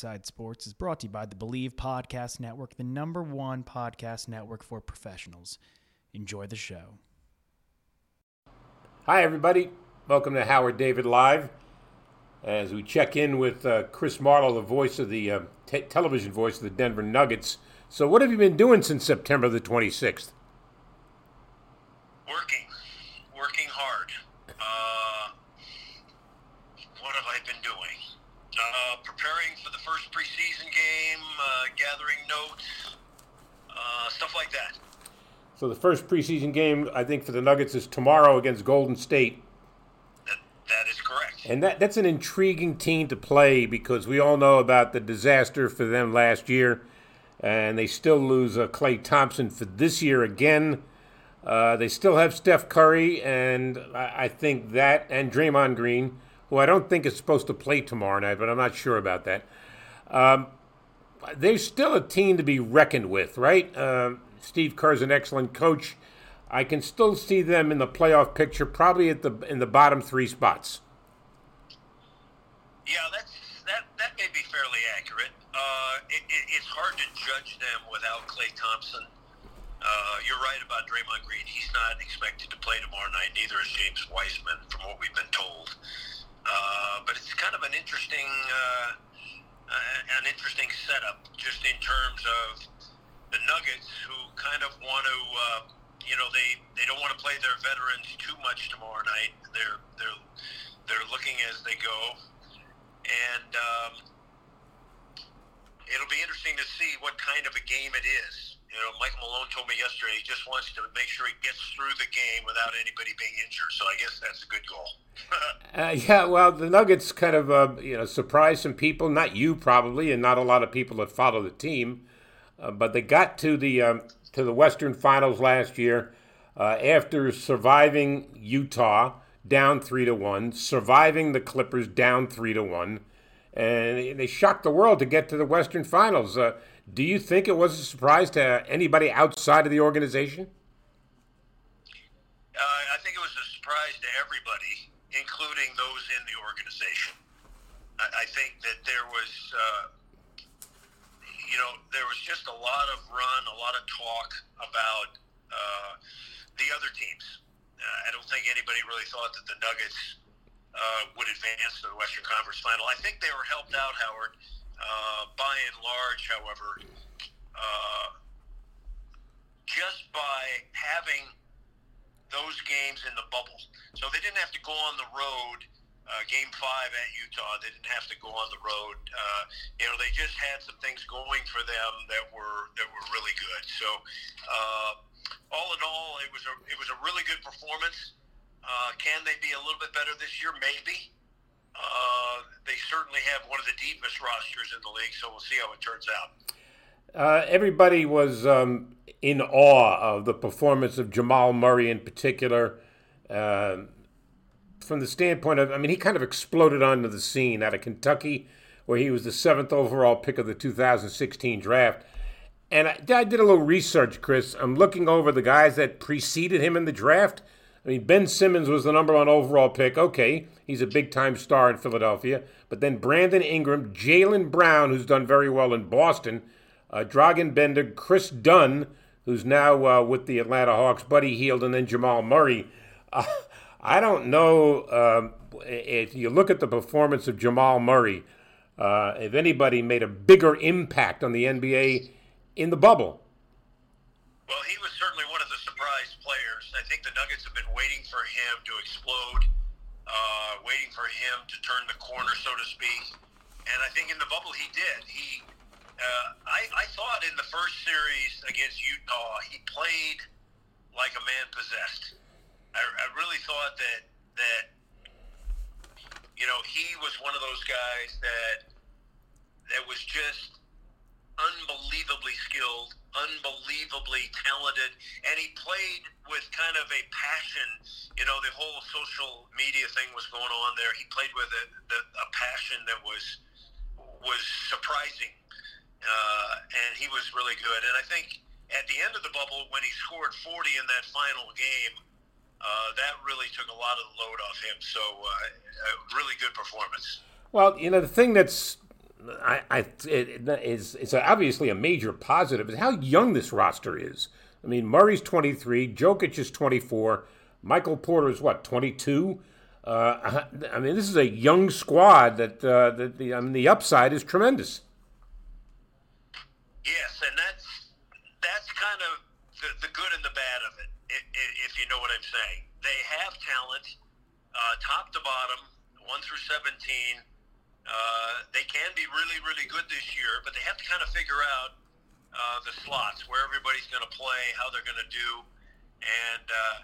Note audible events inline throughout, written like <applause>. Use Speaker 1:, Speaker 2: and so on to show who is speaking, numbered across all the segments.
Speaker 1: Inside Sports is brought to you by the Believe Podcast Network, the number one podcast network for professionals. Enjoy the show.
Speaker 2: Hi, everybody. Welcome to Howard David Live. As we check in with uh, Chris Marlowe, the voice of the uh, te- television voice of the Denver Nuggets. So, what have you been doing since September the 26th?
Speaker 3: Working, working hard. Uh, what have I been doing? Uh, preparing for the first preseason game, uh, gathering notes, uh, stuff like that.
Speaker 2: So, the first preseason game, I think, for the Nuggets is tomorrow against Golden State.
Speaker 3: That, that is correct.
Speaker 2: And that, that's an intriguing team to play because we all know about the disaster for them last year. And they still lose uh, Klay Thompson for this year again. Uh, they still have Steph Curry, and I, I think that, and Draymond Green, who I don't think is supposed to play tomorrow night, but I'm not sure about that. Um, they're still a team to be reckoned with, right? Um Steve Kerr's an excellent coach. I can still see them in the playoff picture, probably at the in the bottom three spots.
Speaker 3: Yeah, that's that. That may be fairly accurate. Uh, it, it, it's hard to judge them without Klay Thompson. Uh, you're right about Draymond Green. He's not expected to play tomorrow night. Neither is James Wiseman, from what we've been told. Uh, but it's kind of an interesting, uh, uh, an interesting setup, just in terms of the Nuggets, who kind of want to, uh, you know, they, they don't want to play their veterans too much tomorrow night. They're they're they're looking as they go, and um, it'll be interesting to see what kind of a game it is. You know, Mike Malone told me yesterday he just wants to make sure he gets through the game without anybody being injured. So I guess that's a good goal. <laughs>
Speaker 2: Uh, yeah, well, the Nuggets kind of uh, you know surprised some people, not you probably, and not a lot of people that follow the team, uh, but they got to the um, to the Western Finals last year uh, after surviving Utah down three to one, surviving the Clippers down three to one, and they shocked the world to get to the Western Finals. Uh, do you think it was a surprise to anybody outside of the organization?
Speaker 3: Uh, I think it was a surprise to everybody, including those in the organization. I, I think that there was, uh, you know, there was just a lot of run, a lot of talk about uh, the other teams. Uh, I don't think anybody really thought that the Nuggets uh, would advance to the Western Conference Final. I think they were helped out, Howard, uh, by and large, however, uh, just by having those games in the bubble. So they didn't have to go on the road. Uh, game five at Utah, they didn't have to go on the road. Uh, you know, they just had some things going for them that were that were really good. So, uh, all in all, it was a it was a really good performance. Uh, can they be a little bit better this year? Maybe. Uh, they certainly have one of the deepest rosters in the league, so we'll see how it turns out.
Speaker 2: Uh, everybody was um, in awe of the performance of Jamal Murray in particular. Uh, from the standpoint of, I mean, he kind of exploded onto the scene out of Kentucky, where he was the seventh overall pick of the 2016 draft. And I, I did a little research, Chris. I'm looking over the guys that preceded him in the draft. I mean, Ben Simmons was the number one overall pick. Okay, he's a big time star in Philadelphia. But then Brandon Ingram, Jaylen Brown, who's done very well in Boston, uh, Dragan Bender, Kris Dunn, who's now uh, with the Atlanta Hawks, Buddy Hield, and then Jamal Murray. Uh, I don't know um, if you look at the performance of Jamal Murray, uh, if anybody made a bigger impact on the NBA in the bubble.
Speaker 3: Well, he think the Nuggets have been waiting for him to explode, uh, waiting for him to turn the corner, so to speak. and I think in the bubble he did. He, uh, I, I thought in the first series against Utah he played like a man possessed. I, I really thought that that you know he was one of those guys that that was just unbelievably skilled, unbelievably talented, and he played with kind of a passion. You know, the whole social media thing was going on there. He played with a, a passion that was was surprising, uh, and he was really good. And I think at the end of the bubble, when he scored 40 in that final game, uh, that really took a lot of the load off him. So, uh, a really good performance.
Speaker 2: Well, you know, the thing that's I, I it is it's obviously a major positive is how young this roster is. I mean, Murray's 23, Jokic is 24, Michael Porter is what 22. Uh, I mean, this is a young squad that uh, that the I mean the upside is tremendous.
Speaker 3: Yes, and that's that's kind of the, the good and the bad of it, if you know what I'm saying. They have talent, uh, top to bottom, one through seventeen. Uh, they can be really, really good this year, but they have to kind of figure out uh, the slots where everybody's going to play, how they're going to do, and uh,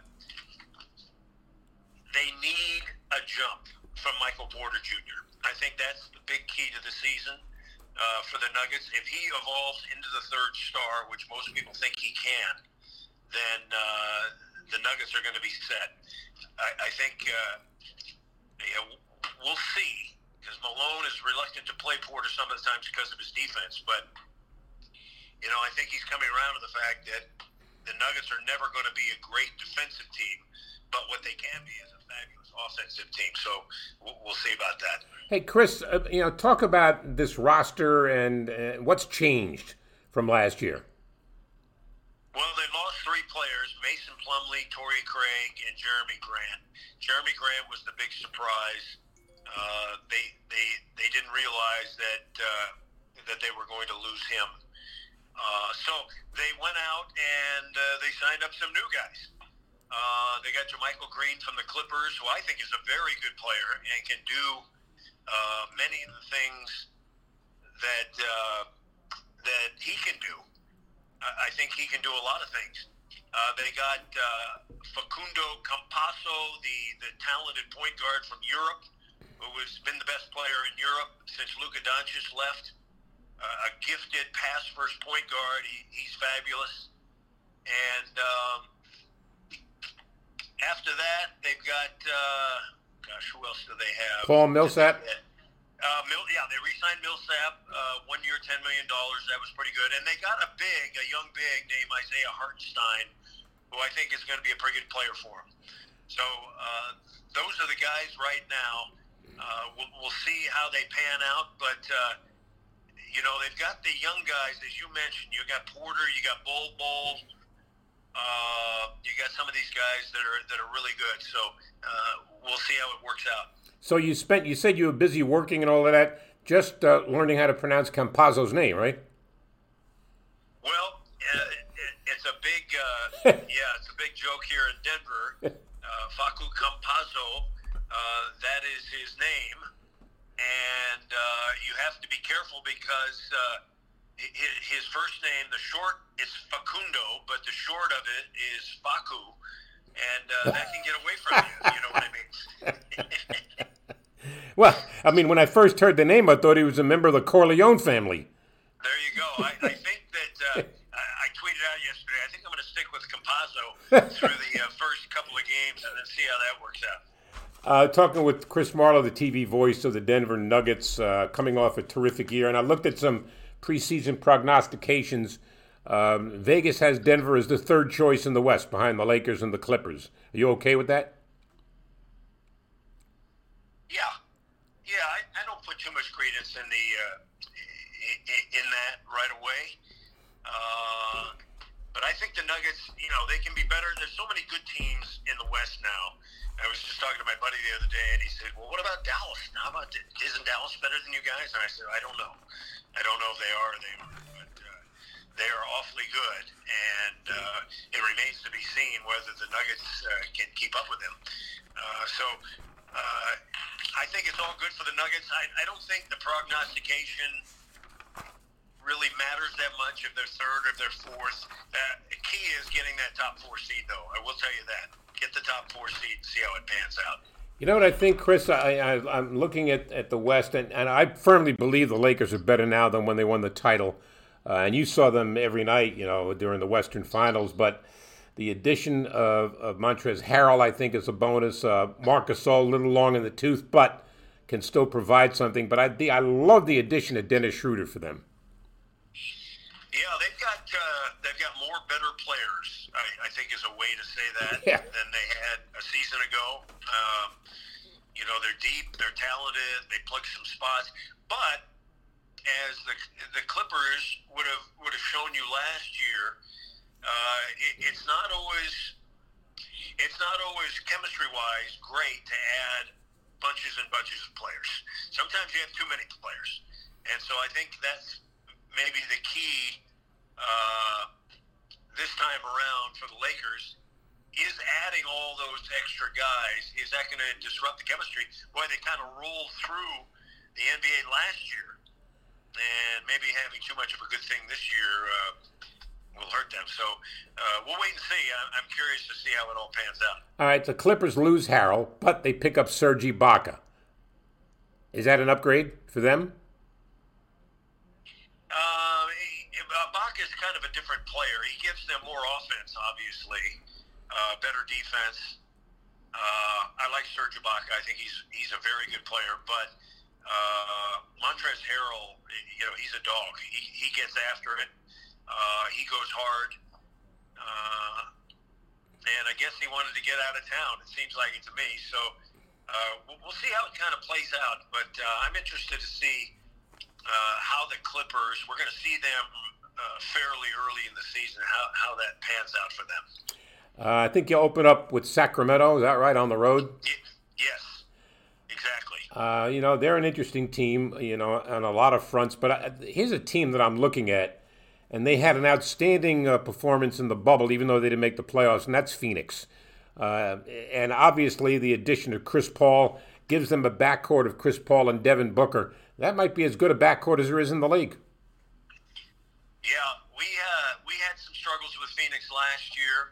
Speaker 3: they need a jump from Michael Porter Jr. I think that's the big key to the season uh, for the Nuggets. If he evolves into the third star, which most people think he can, then uh, the Nuggets are going to be set. I, I think uh, yeah, we'll see because Malone is reluctant to play Porter some of the times because of his defense. But you know, I think he's coming around to the fact that the Nuggets are never going to be a great defensive team, but what they can be is a fabulous offensive team. So we'll see about that.
Speaker 2: Hey, Chris, uh, you know, talk about this roster and uh, what's changed from last year.
Speaker 3: Well, they lost three players: Mason Plumlee, Torrey Craig, and Jerami Grant. Jerami Grant was the big surprise. Uh, they they they didn't realize that uh, that they were going to lose him. Uh, so they went out and uh, they signed up some new guys. Uh, they got JaMychal Green from the Clippers, who I think is a very good player and can do uh, many of the things that uh, that he can do. I think he can do a lot of things. Uh, they got uh, Facundo Campazzo, the, the talented point guard from Europe who has been the best player in Europe since Luka Doncic left. Uh, a gifted pass first point guard. He, he's fabulous. And um, after that, they've got, uh, gosh, who else do they have?
Speaker 2: Paul Millsap.
Speaker 3: Uh, Mil- yeah, they re-signed Millsap, uh, one year, ten million dollars. That was pretty good, and they got a big, a young big named Isaiah Hartenstein, who I think is going to be a pretty good player for them. So uh, those are the guys right now uh, we'll, we'll see how they pan out, but uh, you know they've got the young guys as you mentioned. You got Porter, you got Bol Bol, uh, you got some of these guys that are that are really good. So uh, we'll see how it works out.
Speaker 2: So you spent you said you were busy working and all of that, just uh, learning how to pronounce Campazzo's name, right?
Speaker 3: Well, uh, it, it's a big <laughs> yeah, it's a big joke here in Denver. <laughs> Facu Campazzo uh, that is his name, and uh, you have to be careful because uh, his first name, the short, is Facundo, but the short of it is Facu, and uh, that can get away from you. You know what I mean? <laughs>
Speaker 2: well, I mean, when I first heard the name, I thought he was a member of the Corleone family.
Speaker 3: There you go. I, I think that uh, I, I, tweeted out yesterday. I think I'm going to stick with Campazzo <laughs> through the uh, first couple of games and then see how that works out.
Speaker 2: Uh, talking with Chris Marlowe, the TV voice of the Denver Nuggets, uh, coming off a terrific year, and I looked at some preseason prognostications. Um, Vegas has Denver as the third choice in the West, behind the Lakers and the Clippers. Are you okay with that?
Speaker 3: Yeah, yeah. I, I don't put too much credence in the uh, in, in, that right away. Uh, but I think the Nuggets, you know, they can be better. There's so many good teams in the West now I was just talking to my buddy the other day, and he said, "Well, what about Dallas? How about isn't Dallas better than you guys?" And I said, "I don't know. I don't know if they are or they aren't, but uh, they are awfully good, and uh, it remains to be seen whether the Nuggets uh, can keep up with them. Uh, so uh, I think it's all good for the Nuggets. I, I don't think the prognostication really matters that much if they're third or if they're fourth. Uh, the key is getting that top four seed, though. I will tell you that. Get the top four seed and see how it pans out.
Speaker 2: You know what I think, Chris? I, am looking at, at the West, and, and I firmly believe the Lakers are better now than when they won the title. Uh, and you saw them every night, you know, during the Western Finals. But the addition of, of Montrezl Harrell, I think, is a bonus. Uh, Marc Gasol, a little long in the tooth, but can still provide something. But I, I love the addition of Dennis Schroeder for them.
Speaker 3: Yeah, they've got uh, they've got more better players. I, I, think is a way to say that <laughs>
Speaker 2: yeah.
Speaker 3: than they had a season ago. Um, you know, they're deep, they're talented, they plug some spots, but as the the Clippers would have would have shown you last year, uh, it, it's not always it's not always chemistry wise great to add bunches and bunches of players. Sometimes you have too many players, and so I think that's maybe the key uh, this time around for the Lakers is adding all those extra guys. Is that going to disrupt the chemistry? Boy, they kind of rolled through the NBA last year, and maybe having too much of a good thing this year uh, will hurt them. So uh, we'll wait and see. I'm curious to see how it all pans out.
Speaker 2: All right, the Clippers lose Harrell, but they pick up Serge Ibaka. Is that an upgrade for them?
Speaker 3: Is kind of a different player. He gives them more offense, obviously, uh, better defense. Uh, I like Serge Ibaka. I think he's he's a very good player, but uh, Montrezl Harrell, you know, he's a dog. He, he gets after it. Uh, he goes hard. Uh, and I guess he wanted to get out of town. It seems like it to me. So uh, we'll, we'll see how it kind of plays out. But uh, I'm interested to see uh, how the Clippers. We're going to see them uh, fairly early in the season, how, how that pans out for them.
Speaker 2: Uh, I think you open up with Sacramento. Is that right on the road?
Speaker 3: yes, exactly.
Speaker 2: Uh, you know they're an interesting team. You know on a lot of fronts. But I, here's a team that I'm looking at, and they had an outstanding uh, performance in the bubble, even though they didn't make the playoffs, and that's Phoenix. Uh, and obviously, the addition of Chris Paul gives them a backcourt of Chris Paul and Devin Booker. That might be as good a backcourt as there is in the league.
Speaker 3: Yeah, we uh, we had some struggles with Phoenix last year.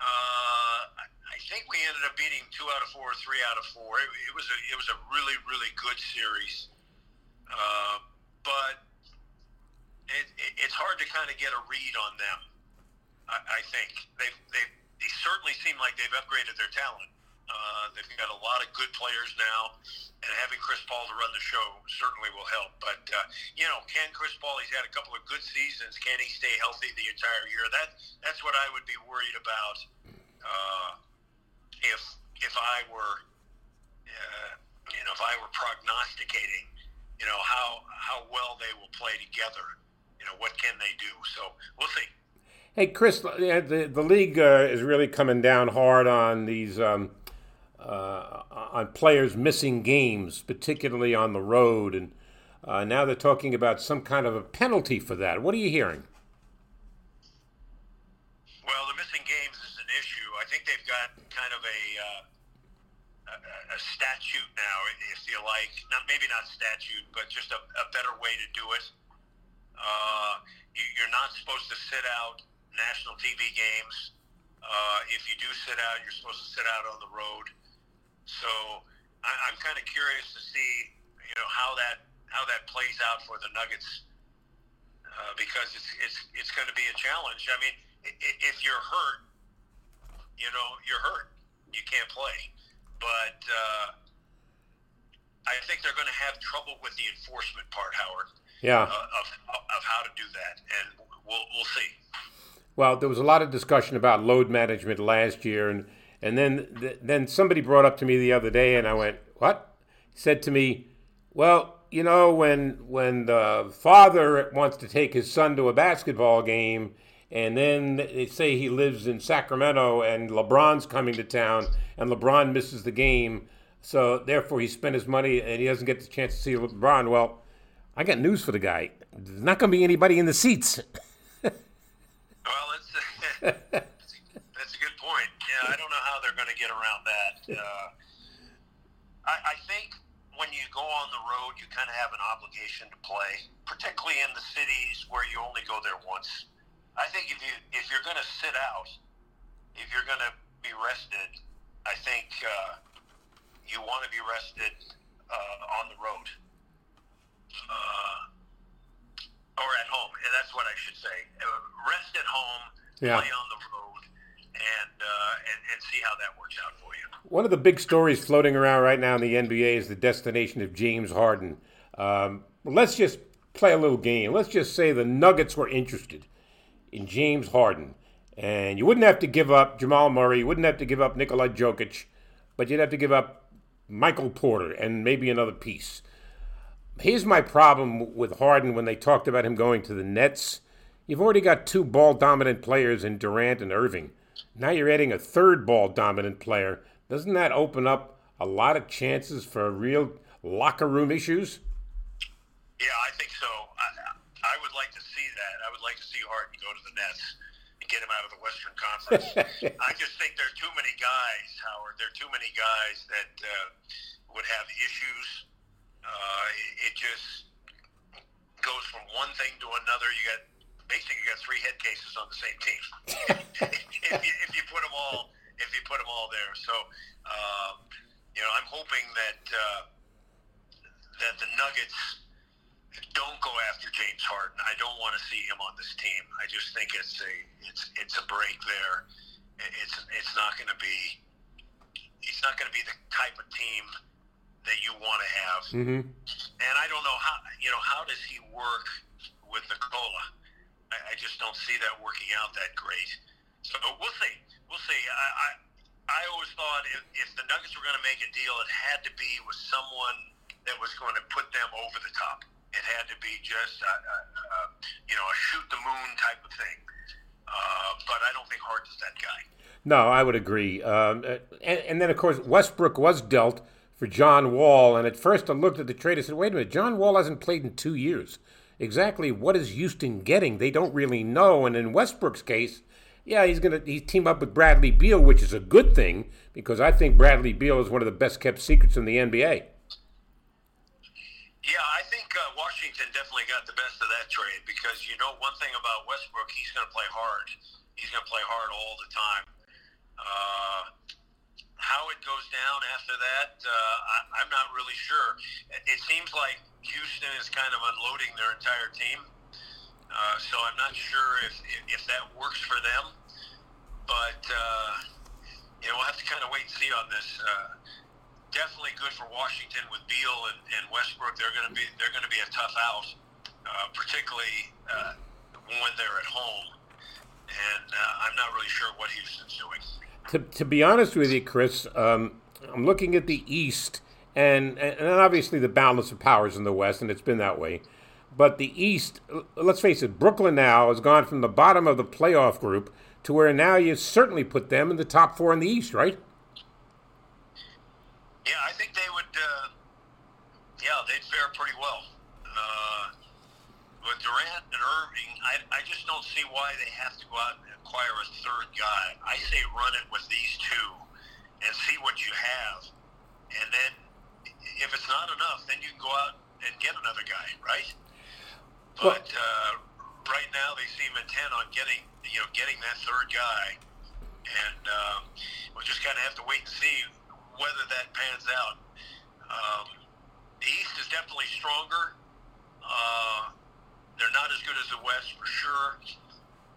Speaker 3: Uh, I think we ended up beating two out of four, three out of four. It, it was a it was a really really good series, uh, but it, it, it's hard to kind of get a read on them. I, I think they they they certainly seem like they've upgraded their talent. Uh, they've got a lot of good players now, and having Chris Paul to run the show certainly will help. But uh, you know, can Chris Paul? He's had a couple of good seasons. Can he stay healthy the entire year? That that's what I would be worried about. Uh, if if I were, uh, you know, if I were prognosticating, you know, how how well they will play together. You know, what can they do? So we'll see.
Speaker 2: Hey, Chris, the, the league uh, is really coming down hard on these um, uh, on players missing games, particularly on the road, and uh, now they're talking about some kind of a penalty for that. What are you hearing?
Speaker 3: Well, the missing games is an issue. I think they've got kind of a uh, a, a statute now, if you like. Not maybe not statute, but just a, a better way to do it. Uh, you're not supposed to sit out national TV games. Uh, if you do sit out, you're supposed to sit out on the road. So I, I'm kind of curious to see, you know, how that how that plays out for the Nuggets uh, because it's it's it's going to be a challenge. I mean, if you're hurt, you know, you're hurt. You can't play. But uh, I think they're going to have trouble with the enforcement part, Howard.
Speaker 2: Yeah.
Speaker 3: Uh, of of how to do that, and we'll we'll see.
Speaker 2: Well, there was a lot of discussion about load management last year, and and then then somebody brought up to me the other day, and I went, "What?" He said to me, "Well, you know, when when the father wants to take his son to a basketball game." And then they say he lives in Sacramento and LeBron's coming to town and LeBron misses the game. So therefore he spent his money and he doesn't get the chance to see LeBron. Well, I got news for the guy. There's not going to be anybody in the seats. <laughs>
Speaker 3: well, it's, <laughs> I don't know how they're going to get around that. Uh, I, I think when you go on the road, you kind of have an obligation to play, particularly in the cities where you only go there once. I think if you if you're going to sit out, if you're going to be rested, I think uh, you want to be rested uh, on the road uh, or at home. That's what I should say. Uh, rest at home,
Speaker 2: Yeah.
Speaker 3: play on the road, and, uh, and and see how that works out for you.
Speaker 2: One of the big stories floating around right now in the NBA is the destination of James Harden. Um, let's just play a little game. Let's just say the Nuggets were interested in James Harden, and you wouldn't have to give up Jamal Murray, you wouldn't have to give up Nikola Jokic, but you'd have to give up Michael Porter and maybe another piece. Here's my problem with Harden when they talked about him going to the Nets. You've already got two ball dominant players in Durant and Irving. Now you're adding a third ball dominant player. Doesn't that open up a lot of chances for real locker room issues?
Speaker 3: Yeah, I think so. I, I would like to see that. I would like to see Harden go to the Nets and get him out of the Western Conference. <laughs> I just think there are too many guys, Howard. There are too many guys that uh, would have issues. Uh, it, it just goes from one thing to another. You got basically you got three head cases on the same team. <laughs> if, you, if you put them all, if you put them all there, so um, you know, I'm hoping that uh, that the Nuggets don't go after James Harden. I don't want to see him on this team. I just think it's a it's it's a break there. It's it's not going to be it's not going to be the type of team that you want to have.
Speaker 2: Mm-hmm.
Speaker 3: And I don't know how you know how does he work with Nikola? I, I just don't see that working out that great. So we'll see. We'll see. I I, I always thought if, if the Nuggets were going to make a deal, it had to be with someone that was going to put them over the top. It had to be just, uh, uh, uh, you know, a shoot the moon type of thing. Uh, but I don't think Harden's that guy.
Speaker 2: No, I would agree. Um, uh, and, and then, of course, Westbrook was dealt for John Wall. And at first, I looked at the trade and said, wait a minute, John Wall hasn't played in two years. Exactly what is Houston getting? They don't really know. And in Westbrook's case, yeah, he's going to he's team up with Bradley Beal, which is a good thing because I think Bradley Beal is one of the best kept secrets in the NBA.
Speaker 3: Yeah, I think uh, Washington definitely got the best of that trade because you know one thing about Westbrook, he's going to play hard. He's going to play hard all the time. Uh, how it goes down after that, uh, I, I'm not really sure. It seems like Houston is kind of unloading their entire team, uh, so I'm not sure if, if, if that works for them. But uh, you know, we'll have to kind of wait and see on this. Uh, definitely good for Washington with Beal and, and Westbrook. They're going to be they're going to be a tough out, uh, particularly uh, when they're at home. And uh, I'm not really sure what Houston's doing.
Speaker 2: To, to be honest with you, Chris, um, I'm looking at the East, and and obviously the balance of powers in the West, and it's been that way. But the East, let's face it, Brooklyn now has gone from the bottom of the playoff group to where now you certainly put them in the top four in the East, right?
Speaker 3: Yeah, I think they would. Uh, yeah, they'd fare pretty well. Uh, with Durant and Irving, I, I just don't see why they have to go out and acquire a third guy. I say run it with these two and see what you have. And then if it's not enough, then you can go out and get another guy, right? But uh, right now they seem intent on getting you know getting that third guy, and um, we'll just kind of have to wait and see whether that pans out. Um, the East is definitely stronger. Uh, they're not as good as the West for sure,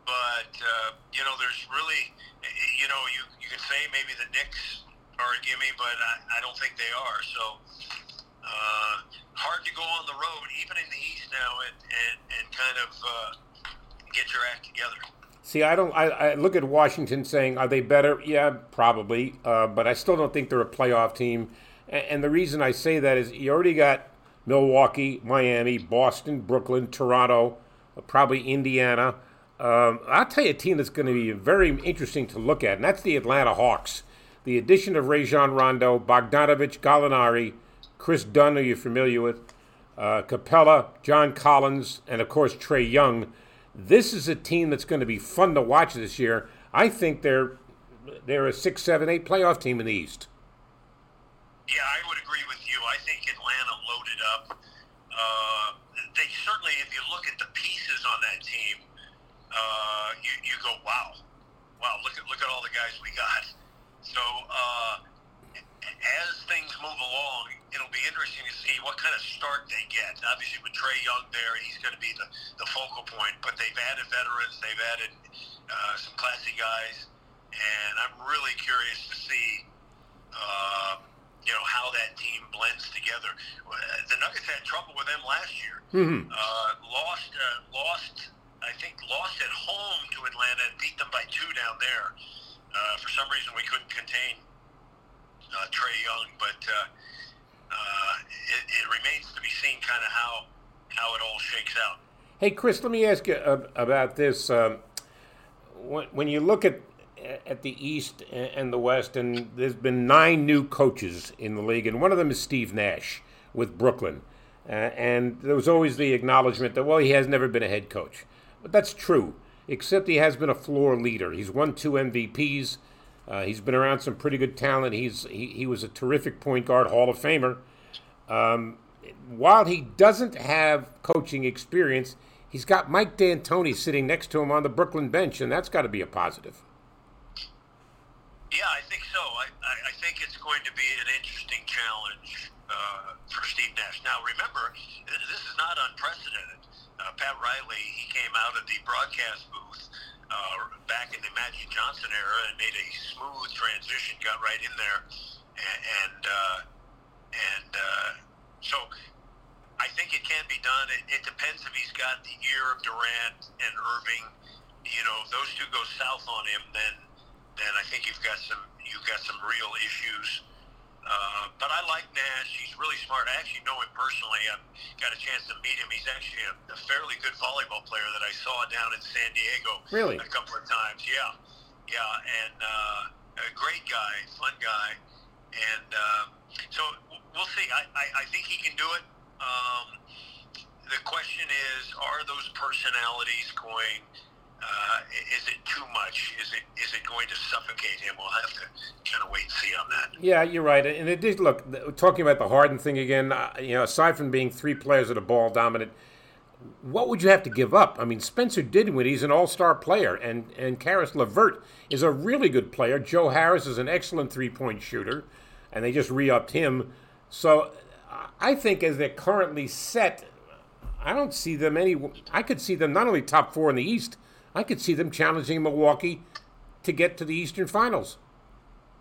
Speaker 3: but uh, you know there's really you know you you can say maybe the Knicks are a gimme, but I, I don't think they are. So uh, hard to go on the road, even in the East now, and and, and kind of uh, get your act together.
Speaker 2: See, I don't. I, I look at Washington saying, are they better? Yeah, probably. Uh, but I still don't think they're a playoff team. And, and the reason I say that is you already got Milwaukee, Miami, Boston, Brooklyn, Toronto, uh, probably Indiana. Um, I'll tell you a team that's going to be very interesting to look at, and that's the Atlanta Hawks. The addition of Rajon Rondo, Bogdanovich, Gallinari, Kris Dunn, who you're familiar with, uh, Capela, John Collins, and of course Trae Young. This is a team that's going to be fun to watch this year. I think they're they're a six, seven, eight playoff team in the East.
Speaker 3: Yeah, I would agree with you. I think Atlanta loaded up. Uh, they certainly, if you look at the pieces on that team, uh, you, you go, wow, wow, look at look at all the guys we got. So uh, as things move along, it'll be interesting to see what kind of start they get. Obviously, with Trae Young there, he's going to be the, the focal point. But they've added veterans, they've added uh, some classy guys, and I'm really curious to see. Uh, you know how that team blends together. The Nuggets had trouble with them last year.
Speaker 2: Mm-hmm.
Speaker 3: Uh, lost, uh, lost. I think lost at home to Atlanta and beat them by two down there. Uh, for some reason, we couldn't contain uh, Trae Young, but uh, uh, it, it remains to be seen kind of how how it all shakes out.
Speaker 2: Hey, Chris, let me ask you about this. Um, when, when you look at at the East and the West, and there's been nine new coaches in the league, and one of them is Steve Nash with Brooklyn. Uh, and there was always the acknowledgement that, well, he has never been a head coach. But that's true, except he has been a floor leader. He's won two MVPs. Uh, he's been around some pretty good talent. He's he, he was a terrific point guard, Hall of Famer. Um, while he doesn't have coaching experience, he's got Mike D'Antoni sitting next to him on the Brooklyn bench, and that's got to be a positive.
Speaker 3: Yeah, I think so. I, I, think it's going to be an interesting challenge uh, for Steve Nash. Now, remember, this is not unprecedented. Uh, Pat Riley, he came out of the broadcast booth uh, back in the Magic Johnson era and made a smooth transition, got right in there, and and, uh, and uh, so I think it can be done. It, it depends if he's got the ear of Durant and Irving. You know, if those two go south on him, then then I think you've got some you've got some real issues. Uh, but I like Nash. He's really smart. I actually know him personally. I got a chance to meet him. He's actually a, a fairly good volleyball player that I saw down in San Diego
Speaker 2: really?
Speaker 3: a couple of times. Yeah, yeah, and uh, a great guy, fun guy, and uh, so we'll see. I, I, I think he can do it. Um, the question is, are those personalities going? Uh, is it too much? Is it is it going to suffocate him? We'll have to kind of wait and see on that.
Speaker 2: Yeah, you're right. And it did look talking about the Harden thing again. Uh, you know, aside from being three players that are ball dominant, what would you have to give up? I mean, Spencer did Dinwiddie is an all-star player, and and Caris LeVert is a really good player. Joe Harris is an excellent three-point shooter, and they just re-upped him. So I think as they're currently set, I don't see them any. I could see them not only top four in the East I could see them challenging Milwaukee to get to the Eastern Finals.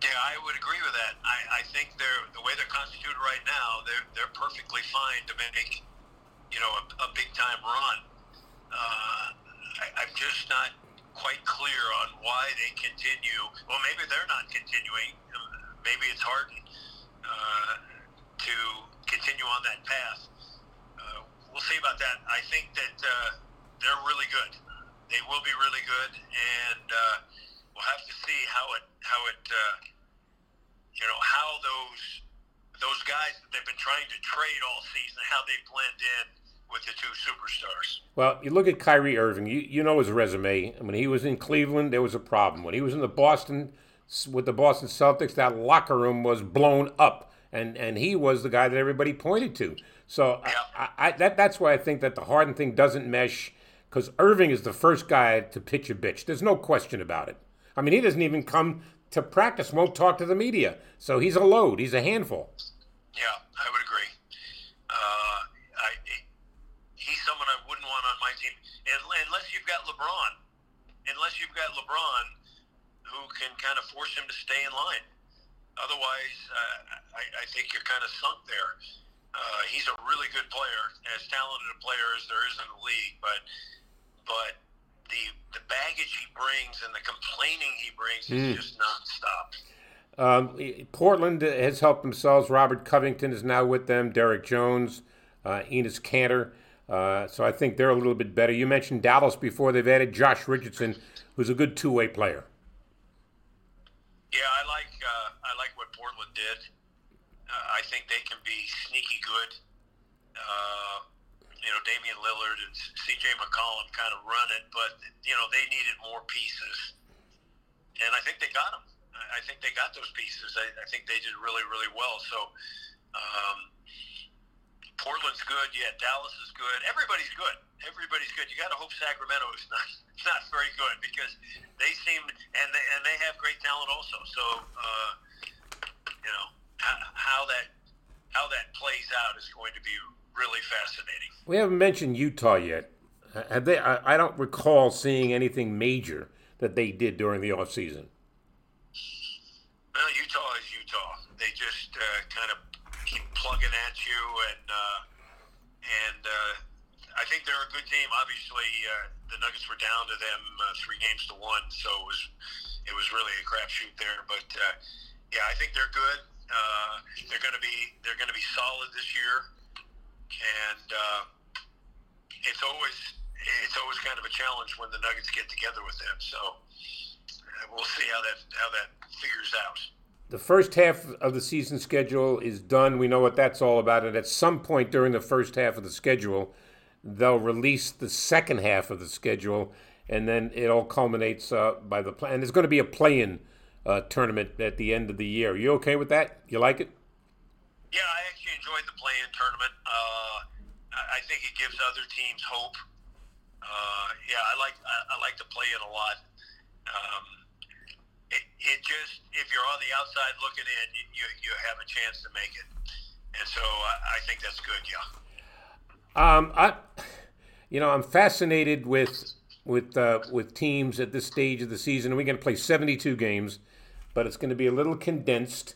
Speaker 3: Yeah, I would agree with that. I, I think they're the way they're constituted right now. They're they're perfectly fine to make you know a, a big time run. Uh, I, I'm just not quite clear on why they continue. Well, maybe they're not continuing. Maybe it's Harden uh, to continue on that path. Uh, we'll see about that. I think that uh, they're really good they will be really good, and uh, we'll have to see how it how it uh, you know how those those guys that they've been trying to trade all season how they blend in with the two superstars.
Speaker 2: Well, you look at Kyrie Irving. You you know his resume. When he was in Cleveland, there was a problem. When he was in the Boston with the Boston Celtics, that locker room was blown up, and and he was the guy that everybody pointed to. So yeah. I, I, that that's why I think that the Harden thing doesn't mesh because Irving is the first guy to pitch a bitch. There's no question about it. I mean, he doesn't even come to practice, won't talk to the media. So he's a load. He's a handful.
Speaker 3: Yeah, I would agree. Uh, I, he's someone I wouldn't want on my team unless you've got LeBron. Unless you've got LeBron, who can kind of force him to stay in line. Otherwise, uh, I, I think you're kind of sunk there. Uh, he's a really good player, as talented a player as there is in the league, but but the the baggage he brings and the complaining he brings mm. is just nonstop.
Speaker 2: Um, Portland has helped themselves. Robert Covington is now with them. Derrick Jones, uh, Enes Kanter. Uh, so I think they're a little bit better. You mentioned Dallas before. They've added Josh Richardson, who's a good two-way player.
Speaker 3: Yeah, I like uh, I like what Portland did. Uh, I think they can be sneaky good. Uh, you know, Damian Lillard and C.J. McCollum kind of run it, but you know they needed more pieces, and I think they got them. I think they got those pieces. I, I think they did really, really well. So um, Portland's good. Yeah, Dallas is good. Everybody's good. Everybody's good. You got to hope Sacramento is not <laughs> not very good because they seem and they, and they have great talent also. So uh, you know how, how that how that plays out is going to be really fascinating.
Speaker 2: We haven't mentioned Utah yet. Have they? I, I don't recall seeing anything major that they did during the off season.
Speaker 3: Well, Utah is Utah. They just uh, kind of keep plugging at you, and uh, and uh, I think they're a good team. Obviously, uh, the Nuggets were down to them uh, three games to one, so it was it was really a crapshoot there. But uh, yeah, I think they're good. Uh, they're going to be they're going to be solid this year, and uh, it's always it's always kind of a challenge when the Nuggets get together with them. So uh, we'll see how that how that figures out.
Speaker 2: The first half of the season schedule is done. We know what that's all about. And at some point during the first half of the schedule, they'll release the second half of the schedule, and then it all culminates uh, by the play. And there's going to be a play-in uh, tournament at the end of the year. Are you okay with that? You like it?
Speaker 3: Yeah, I actually enjoyed the play-in tournament. Uh, I think it gives other teams hope. Uh, yeah, I like I, I like to play it a lot. Um, it, it just if you're on the outside looking in, you you have a chance to make it, and so I, I think that's good. Yeah.
Speaker 2: Um, I, you know, I'm fascinated with with uh, with teams at this stage of the season. We're going to play 72 games, but it's going to be a little condensed,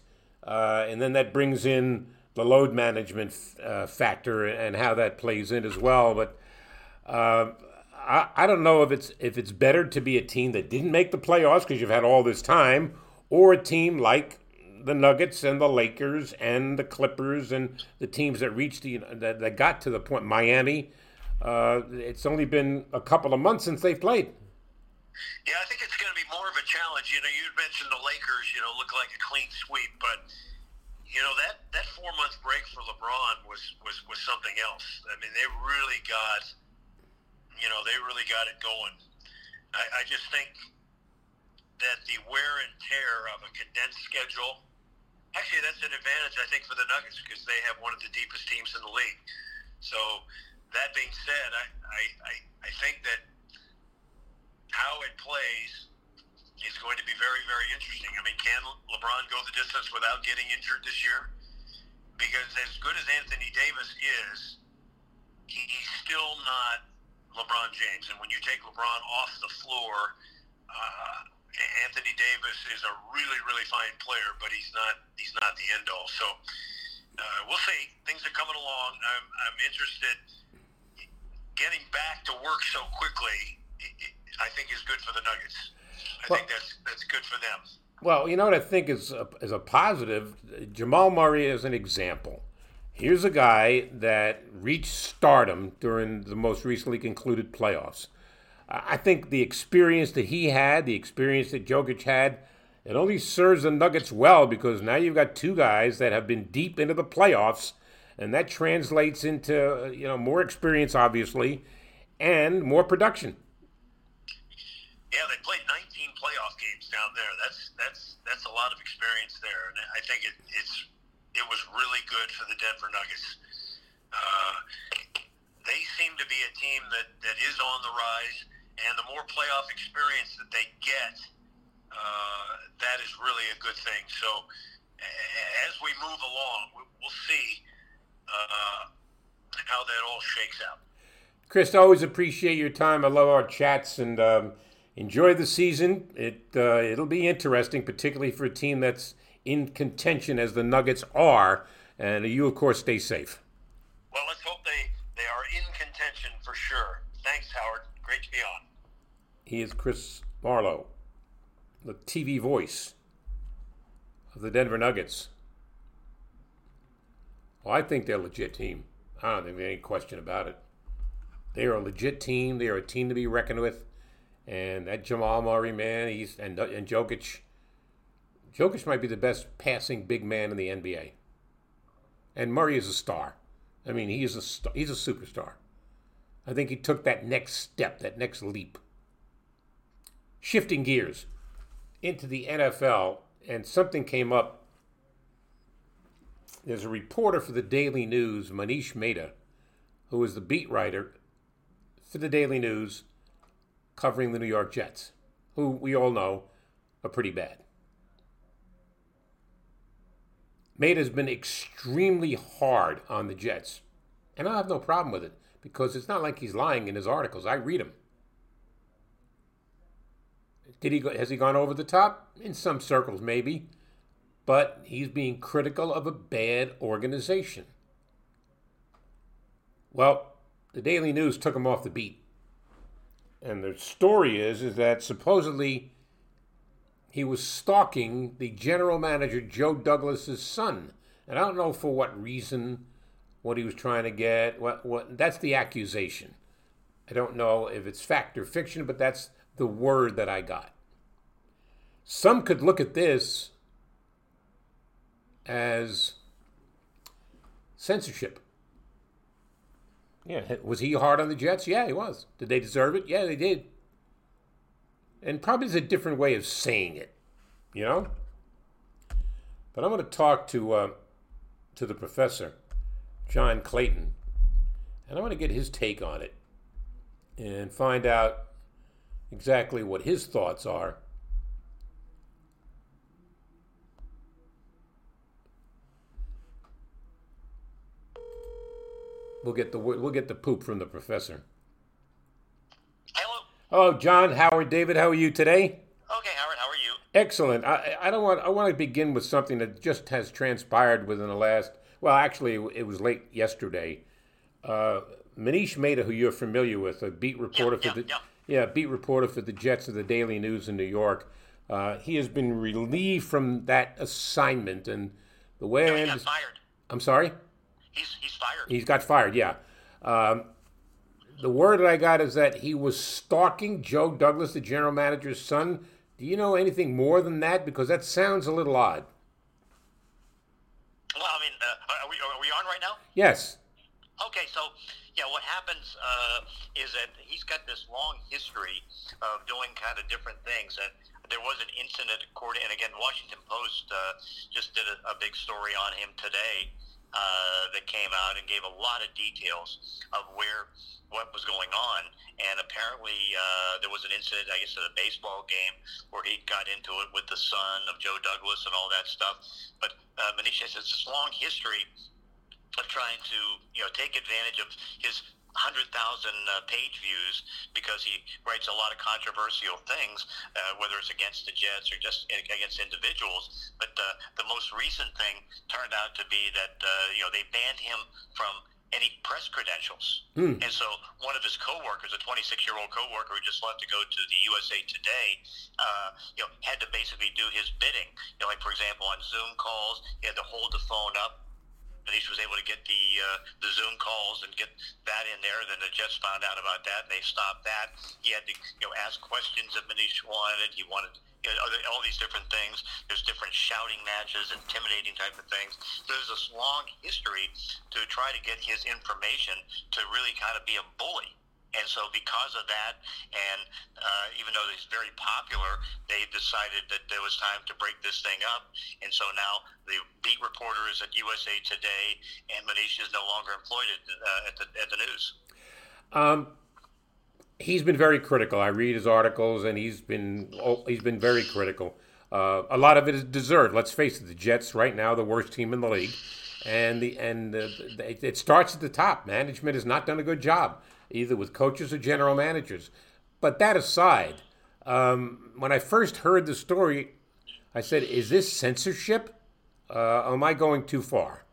Speaker 2: uh, and then that brings in the load management uh, factor and how that plays in as well. But uh, I, I don't know if it's if it's better to be a team that didn't make the playoffs because you've had all this time, or a team like the Nuggets and the Lakers and the Clippers and the teams that reached the that, that got to the point. Miami, uh, it's only been a couple of months since they've played.
Speaker 3: Yeah, I think it's going to be more of a challenge. You know, you mentioned the Lakers. You know, look like a clean sweep, but you know that that four month break for LeBron was was was something else. I mean, they really got, you know, they really got it going. I, I just think that the wear and tear of a condensed schedule actually that's an advantage I think for the Nuggets because they have one of the deepest teams in the league. So that being said, I, I, I, I think that how it plays is going to be very, very interesting. I mean, can LeBron go the distance without getting injured this year? Because as good as Anthony Davis is, he, he's still not LeBron James. And when you take LeBron off the floor, uh, Anthony Davis is a really, really fine player, but he's not he's not the end all. So uh, we'll see. Things are coming along. I'm I'm interested. Getting back to work so quickly, I think is good for the Nuggets. I well, think that's that's good for them.
Speaker 2: Well, you know what I think is a, is a positive. Jamal Murray is an example. Here's a guy that reached stardom during the most recently concluded playoffs. I think the experience that he had, the experience that Jokic had, it only serves the Nuggets well because now you've got two guys that have been deep into the playoffs, and that translates into you know more experience, obviously, and more production.
Speaker 3: Yeah, they played 19 playoff games down there. That's that's that's a lot of experience there, and I think it, it's it was really good for the Denver Nuggets. Uh, they seem to be a team that, that is on the rise and the more playoff experience that they get, uh, that is really a good thing. So as we move along, we'll see uh, how that all shakes out.
Speaker 2: Chris, always appreciate your time. I love our chats and um, enjoy the season. It uh, it'll be interesting, particularly for a team that's in contention as the Nuggets are. And you, of course, stay safe.
Speaker 3: Well, let's hope they they are in contention for sure. Thanks, Howard. Great to be on.
Speaker 2: He is Chris Marlowe, the TV voice of the Denver Nuggets. Well, I think they're a legit team. I don't think there's any question about it. They are a legit team. They are a team to be reckoned with. And that Jamal Murray man, he's and and Jokic. Jokic might be the best passing big man in the NBA. And Murray is a star. I mean, he is a he's a superstar. I think he took that next step, that next leap. Shifting gears into the NFL, and something came up. There's a reporter for the Daily News, Manish Mehta, who is the beat writer for the Daily News covering the New York Jets, who we all know are pretty bad. Mehta has been extremely hard on the Jets, and I have no problem with it because it's not like he's lying in his articles. I read them. Did he go, has he gone over the top? In some circles, maybe. But he's being critical of a bad organization. Well, the Daily News took him off the beat. And the story is, is that supposedly he was stalking the general manager, Joe Douglas's son. And I don't know for what reason, what he was trying to get. What, what, that's the accusation. I don't know if it's fact or fiction, but that's the word that I got. Some could look at this as censorship. Yeah, was he hard on the Jets? Yeah, he was. Did they deserve it? Yeah, they did. And probably is a different way of saying it, you know. But I'm going to talk to uh, to the professor, John Clayton, and I want to get his take on it and find out exactly what his thoughts are. We'll get the we'll get the poop from the professor.
Speaker 4: Hello.
Speaker 2: Oh, John, Howard, David, how are you today?
Speaker 4: Okay, Howard. How are you?
Speaker 2: Excellent. I, I don't want I want to begin with something that just has transpired within the last. Well, actually, it was late yesterday. Uh, Manish Mehta, who you're familiar with, a beat reporter
Speaker 4: Yeah,
Speaker 2: for
Speaker 4: yeah,
Speaker 2: the
Speaker 4: yeah.
Speaker 2: yeah beat reporter for the Jets of the Daily News in New York. Uh, he has been relieved from that assignment, and the way
Speaker 4: No,
Speaker 2: I understand,
Speaker 4: fired.
Speaker 2: I'm sorry.
Speaker 4: He's he's fired.
Speaker 2: He's got fired, yeah. Um, the word that I got is that he was stalking Joe Douglas, the general manager's son. Do you know anything more than that? Because that sounds a little odd.
Speaker 4: Well, I mean, uh, are we are we on right now?
Speaker 2: Yes.
Speaker 4: Okay, so yeah, what happens uh, is that he's got this long history of doing kind of different things. And there was an incident, according, and again, Washington Post uh, just did a, a big story on him today uh, that came out and gave a lot of details of where what was going on. And apparently, uh, there was an incident, I guess, at a baseball game where he got into it with the son of Joe Douglas and all that stuff. But uh, Manish has this long history of trying to you know take advantage of his hundred thousand uh, page views because he writes a lot of controversial things, uh, whether it's against the Jets or just against individuals. But uh, the most recent thing turned out to be that uh, you know they banned him from any press credentials. And so one of his coworkers, a 26-year-old coworker who just left to go to the USA Today, uh, you know, had to basically do his bidding. You know, like for example, on Zoom calls, he had to hold the phone up Manish was able to get the uh, the Zoom calls and get that in there. Then the Jets found out about that and they stopped that. He had to you know ask questions that Manish wanted. He wanted you know, all these different things. There's different shouting matches, intimidating type of things. There's this long history to try to get his information to really kind of be a bully. And so, because of that, and uh, even though he's very popular, they decided that there was time to break this thing up. And so now the beat reporter is at USA Today, and Manish is no longer employed at, uh, at, the, at the news.
Speaker 2: Um, he's been very critical. I read his articles, and he's been oh, he's been very critical. Uh, a lot of it is deserved. Let's face it, the Jets right now the worst team in the league, and the and it, it starts at the top. Management has not done a good job, either with coaches or general managers. But that aside, um, when I first heard the story, I said, "Is this censorship? Uh, am I going too far?"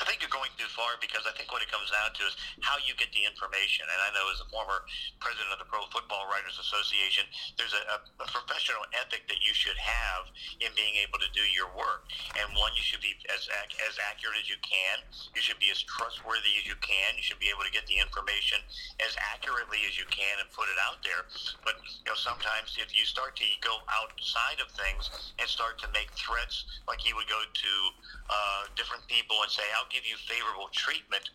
Speaker 4: I think you're going too far because I think what it comes down to is how you get the information. And I know as a former president of the Pro Football Writers Association, there's a, a, professional ethic that you should have in being able to do your work. And one, you should be as as accurate as you can. You should be as trustworthy as you can. You should be able to get the information as accurately as you can and put it out there. But you know, sometimes if you start to go outside of things and start to make threats, like he would go to uh, different people and say, "I'll give you favorable treatment."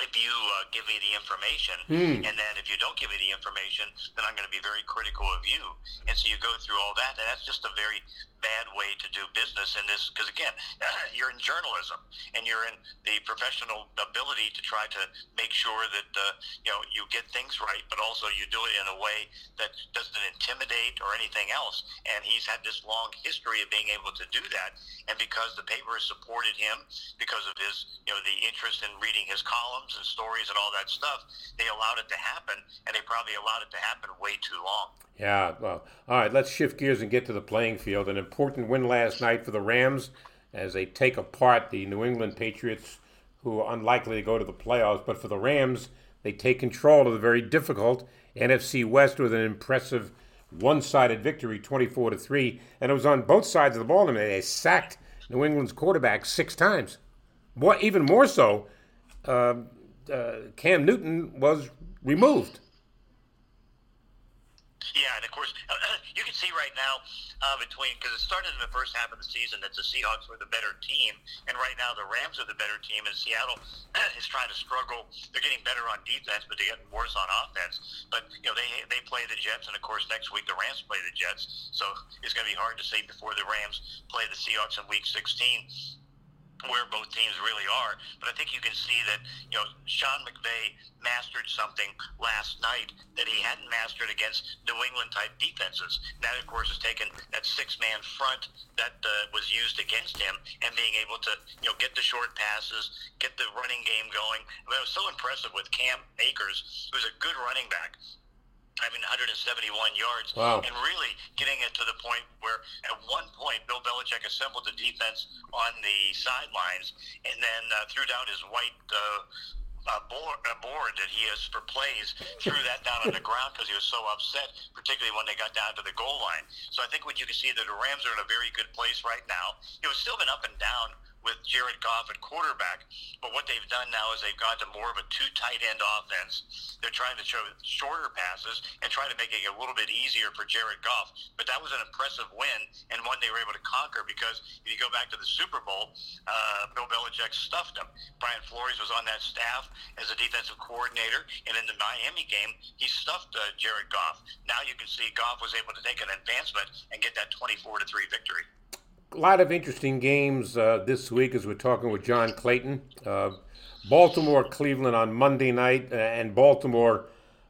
Speaker 4: if you uh, give me the information,
Speaker 2: Hmm.
Speaker 4: and then if you don't give me the information, then I'm going to be very critical of you. And so you go through all that, and that's just a very bad way to do business in this. Because again, <clears throat> you're in journalism, and you're in the professional ability to try to make sure that uh, you know you get things right, but also you do it in a way that doesn't intimidate or anything else. And he's had this long history of being able to do that, and because the paper has supported him, because of his you know the interest in reading his columns and stories and all that stuff, they allowed it to happen, and they probably allowed it to happen way too long.
Speaker 2: Yeah, well, all right, let's shift gears and get to the playing field. An important win last night for the Rams as they take apart the New England Patriots, who are unlikely to go to the playoffs. But for the Rams, they take control of the very difficult NFC West with an impressive one-sided victory, 24 to three, and it was on both sides of the ball. I mean, they sacked New England's quarterback six times. More, even more so, uh, uh, Cam Newton was removed.
Speaker 4: Yeah, and of course, see right now uh, between because it started in the first half of the season that the Seahawks were the better team, and right now the Rams are the better team, and Seattle <clears throat> is trying to struggle. They're getting better on defense, but they're getting worse on offense. But you know they they play the Jets, and of course next week the Rams play the Jets, so it's going to be hard to say before the Rams play the Seahawks in Week 16 where both teams really are. But I think you can see that, you know, Sean McVay mastered something last night that he hadn't mastered against New England type defenses. That, of course, has taken that six man front that uh, was used against him and being able to, you know, get the short passes, get the running game going. I mean, it was so impressive with Cam Akers, who's a good running back. I mean, 171 yards,
Speaker 2: Wow.
Speaker 4: and really getting it to the point where, at one point, Bill Belichick assembled the defense on the sidelines, and then uh, threw down his white uh, uh, board, uh, board that he has for plays, threw that down on the <laughs> ground because he was so upset, particularly when they got down to the goal line. So I think what you can see that the Rams are in a very good place right now. It was still been up and down with Jared Goff at quarterback. But what they've done now is they've gone to more of a two tight end offense. They're trying to show shorter passes and trying to make it a little bit easier for Jared Goff. But that was an impressive win and one they were able to conquer because if you go back to the Super Bowl, uh, Bill Belichick stuffed them. Brian Flores was on that staff as a defensive coordinator, and in the Miami game, he stuffed uh, Jared Goff. Now you can see Goff was able to take an advancement and get that 24 to three victory.
Speaker 2: A lot of interesting games uh, this week as we're talking with John Clayton. Uh, Baltimore, Cleveland on Monday night, uh, and Baltimore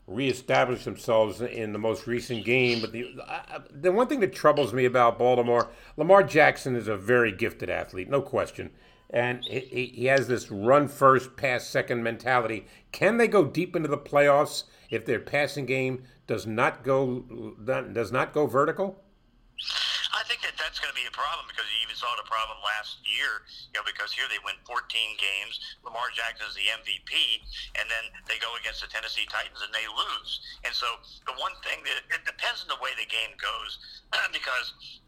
Speaker 2: reestablished themselves in the most recent game. But the uh, the one thing that troubles me about Baltimore, Lamar Jackson is a very gifted athlete, no question, and he he has this run first, pass second mentality. Can they go deep into the playoffs if their passing game does not go does not go vertical?
Speaker 4: I think that that's going to be a problem because you even saw the problem last year, you know, because here they win 14 games. Lamar Jackson is the MVP, and then they go against the Tennessee Titans and they lose. And so the one thing that it depends on the way the game goes <clears throat> because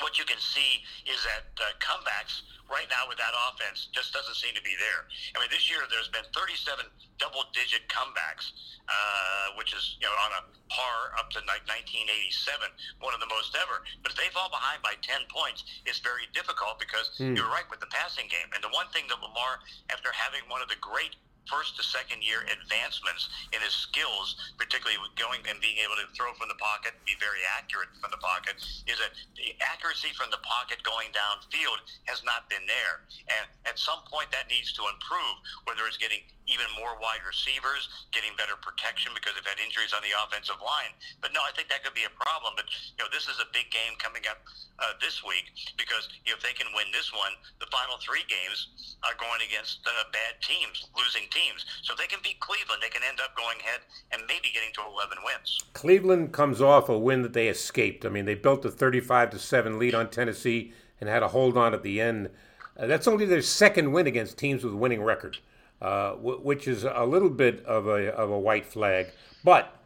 Speaker 4: what you can see is that uh, comebacks right now with that offense just doesn't seem to be there. I mean, this year there's been 37 double-digit comebacks, uh, which is you know on a par up to like 1987, one of the most ever. But if they fall behind by 10 points, it's very difficult because you're right with the passing game. And the one thing that Lamar, after having one of the great first to second year advancements in his skills, particularly with going and being able to throw from the pocket and be very accurate from the pocket, is that the accuracy from the pocket going downfield has not been there. And at some point that needs to improve, whether it's getting even more wide receivers, getting better protection because they've had injuries on the offensive line. But no, I think that could be a problem. But you know, this is a big game coming up uh, this week because if they can win this one, the final three games are going against uh, bad teams, losing teams. So if they can beat Cleveland, they can end up going ahead and maybe getting to 11 wins.
Speaker 2: Cleveland comes off a win that they escaped. I mean, they built a 35 to 7 lead on Tennessee and had a hold on at the end. Uh, that's only their second win against teams with winning record, uh, w- which is a little bit of a, of a white flag. But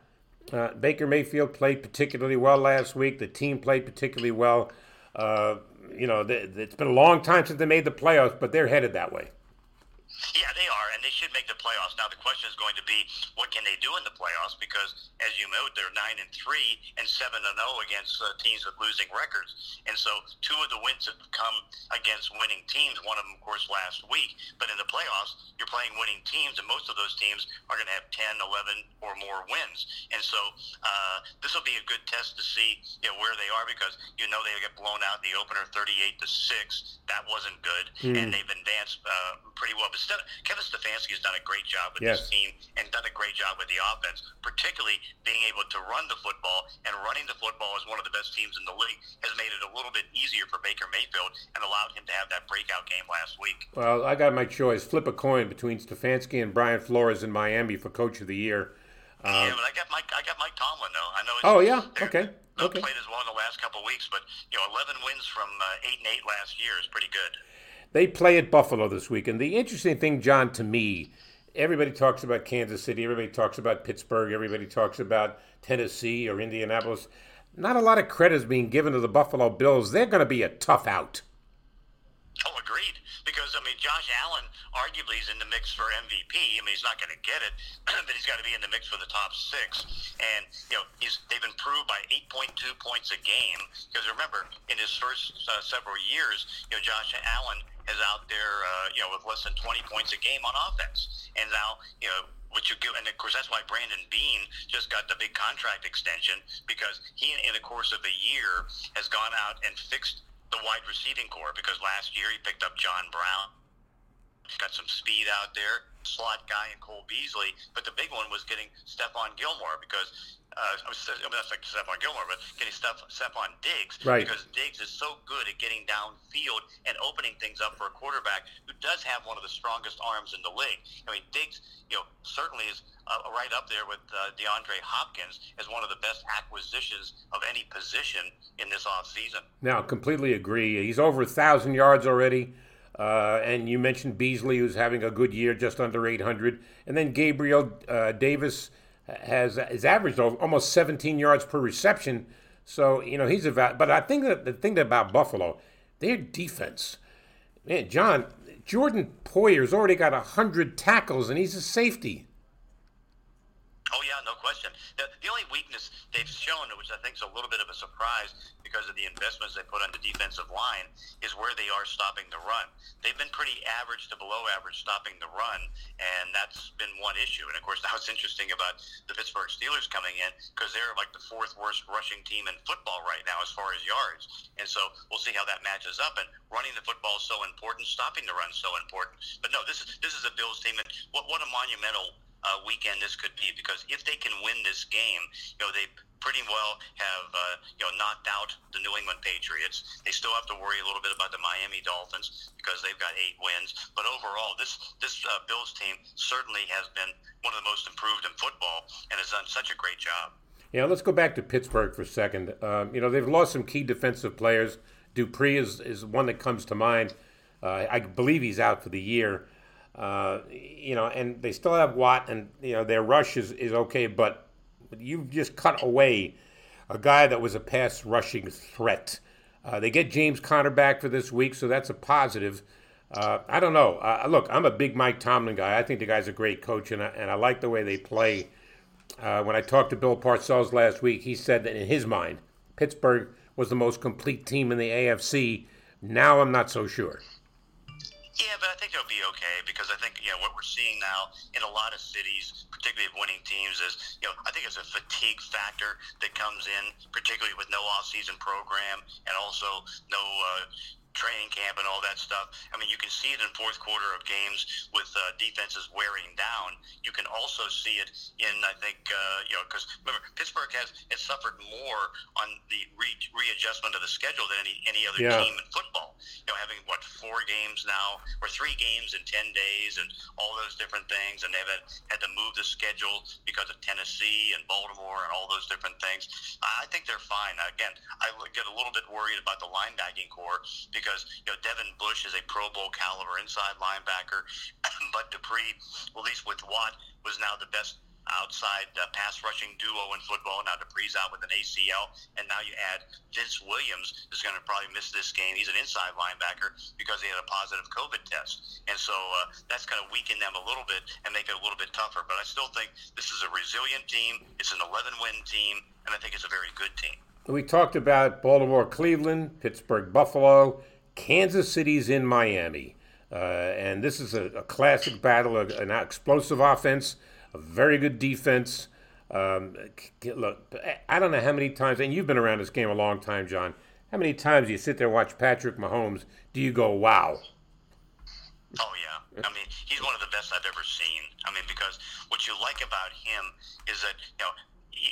Speaker 2: uh, Baker Mayfield played particularly well last week. The team played particularly well. Uh, you know, th- it's been a long time since they made the playoffs, but they're headed that way.
Speaker 4: Yeah, they are, and they should make the playoffs. Now the question is going to be, what can they do in the playoffs? Because as you know, they're nine and three and seven and zero against uh, teams with losing records, and so two of the wins have come against winning teams. One of them, of course, last week. But in the playoffs, you're playing winning teams, and most of those teams are going to have 10, 11, or more wins. And so uh, this will be a good test to see you know, where they are because you know they get blown out in the opener, 38 to six. That wasn't good, mm. and they've advanced uh, pretty well. But Ste- Kevin Stefanski has done a great job with yes. this team and done a great job with the offense, particularly being able to run the football. And running the football as one of the best teams in the league has made it a little bit easier for Baker Mayfield and allowed him to have that breakout game last week.
Speaker 2: Well, I got my choice. Flip a coin between Stefanski and Brian Flores in Miami for Coach of the Year.
Speaker 4: Um, yeah, but I got Mike. I got Mike Tomlin though. I know.
Speaker 2: oh yeah. Okay. Okay.
Speaker 4: Played as well in the last couple of weeks, but you know, 11 wins from uh, eight and eight last year is pretty good.
Speaker 2: They play at Buffalo this week. And the interesting thing, John, to me, everybody talks about Kansas City, everybody talks about Pittsburgh, everybody talks about Tennessee or Indianapolis. Not a lot of credit is being given to the Buffalo Bills. They're going to be a tough out.
Speaker 4: Oh, agreed. Because I mean, Josh Allen arguably is in the mix for MVP. I mean, he's not going to get it, <clears throat> but he's got to be in the mix for the top six. And you know, he's they've improved by 8.2 points a game. Because remember, in his first uh, several years, you know, Josh Allen is out there, uh, you know, with less than 20 points a game on offense. And now, you know, what you give, and of course that's why Brandon Beane just got the big contract extension because he, in the course of a year, has gone out and fixed the wide receiving corps. Because last year he picked up John Brown, got some speed out there, slot guy and Cole Beasley, but the big one was getting Stephon Gilmore because uh, I was I'm not saying Stephon Gilmore, but getting Steph, Stefon Diggs
Speaker 2: right.
Speaker 4: because Diggs is so good at getting downfield and opening things up for a quarterback who does have one of the strongest arms in the league. I mean, Diggs, you know, certainly is uh, right up there with uh, DeAndre Hopkins as one of the best acquisitions of any position in this offseason.
Speaker 2: Now, completely agree. He's over a thousand yards already. Uh, and you mentioned Beasley, who's having a good year, just under 800. And then Gabriel uh, Davis has is averaged almost 17 yards per reception. So you know he's a but I think that the thing about Buffalo, their defense, man, John Jordan Poyer's already got hundred tackles and he's a safety.
Speaker 4: Oh yeah, no question. The, the only weakness they've shown, which I think is a little bit of a surprise because of the investments they put on the defensive line, is where they are stopping the run. They've been pretty average to below average stopping the run, and that's been one issue. And of course, <laughs> now it's interesting about the Pittsburgh Steelers coming in because they're like the fourth worst rushing team in football right now as far as yards. And so we'll see how that matches up. And running the football is so important, stopping the run is so important. But no, this is this is a Bills team, and what what a monumental uh, weekend this could be because if they can win this game, you know they pretty well have uh, you know knocked out the New England Patriots. They still have to worry a little bit about the Miami Dolphins because they've got eight wins. But overall, this this uh, Bills team certainly has been one of the most improved in football and has done such a great job.
Speaker 2: Yeah, let's go back to Pittsburgh for a second. Um, you know they've lost some key defensive players. Dupree is, is one that comes to mind. Uh, I believe he's out for the year. Uh, you know, and they still have Watt, and you know their rush is, is okay, but you've just cut away a guy that was a pass rushing threat. Uh, they get James Conner back for this week, so that's a positive. Uh, I don't know. Uh, look, I'm a big Mike Tomlin guy. I think the guy's a great coach, and I, and I like the way they play. Uh, when I talked to Bill Parcells last week, he said that in his mind, Pittsburgh was the most complete team in the AFC. Now I'm not so sure.
Speaker 4: Yeah, but I think they'll be okay because I think you know what we're seeing now in a lot of cities, particularly of winning teams, is you know I think it's a fatigue factor that comes in, particularly with no off-season program and also no uh, training camp and all that stuff. I mean, you can see it in fourth quarter of games with uh, defenses wearing down. You can also see it in, I think, uh, you know, because remember Pittsburgh has it suffered more on the re- readjustment of the schedule than any any other yeah. team in football. You know, having what four games now or three games in ten days and all those different things, and they've had, had to move the schedule because of Tennessee and Baltimore and all those different things. I think they're fine. Again, I get a little bit worried about the linebacking corps because because you know Devin Bush is a Pro Bowl caliber inside linebacker, <clears throat> but Dupree, at least with Watt, was now the best outside uh, pass rushing duo in football. Now Dupree's out with an ACL, and now you add Vince Williams is going to probably miss this game. He's an inside linebacker because he had a positive COVID test, and so uh, that's going to weaken them a little bit and make it a little bit tougher. But I still think this is a resilient team. It's an 11-win team, and I think it's a very good team.
Speaker 2: We talked about Baltimore, Cleveland, Pittsburgh, Buffalo, Kansas City's in Miami. Uh, and this is a, a classic battle, a, an explosive offense, a very good defense. Um, look, I don't know how many times, and you've been around this game a long time, John. How many times do you sit there watch Patrick Mahomes? Do you go, wow?
Speaker 4: Oh yeah, I mean he's one of the best I've ever seen. I mean because what you like about him is that you know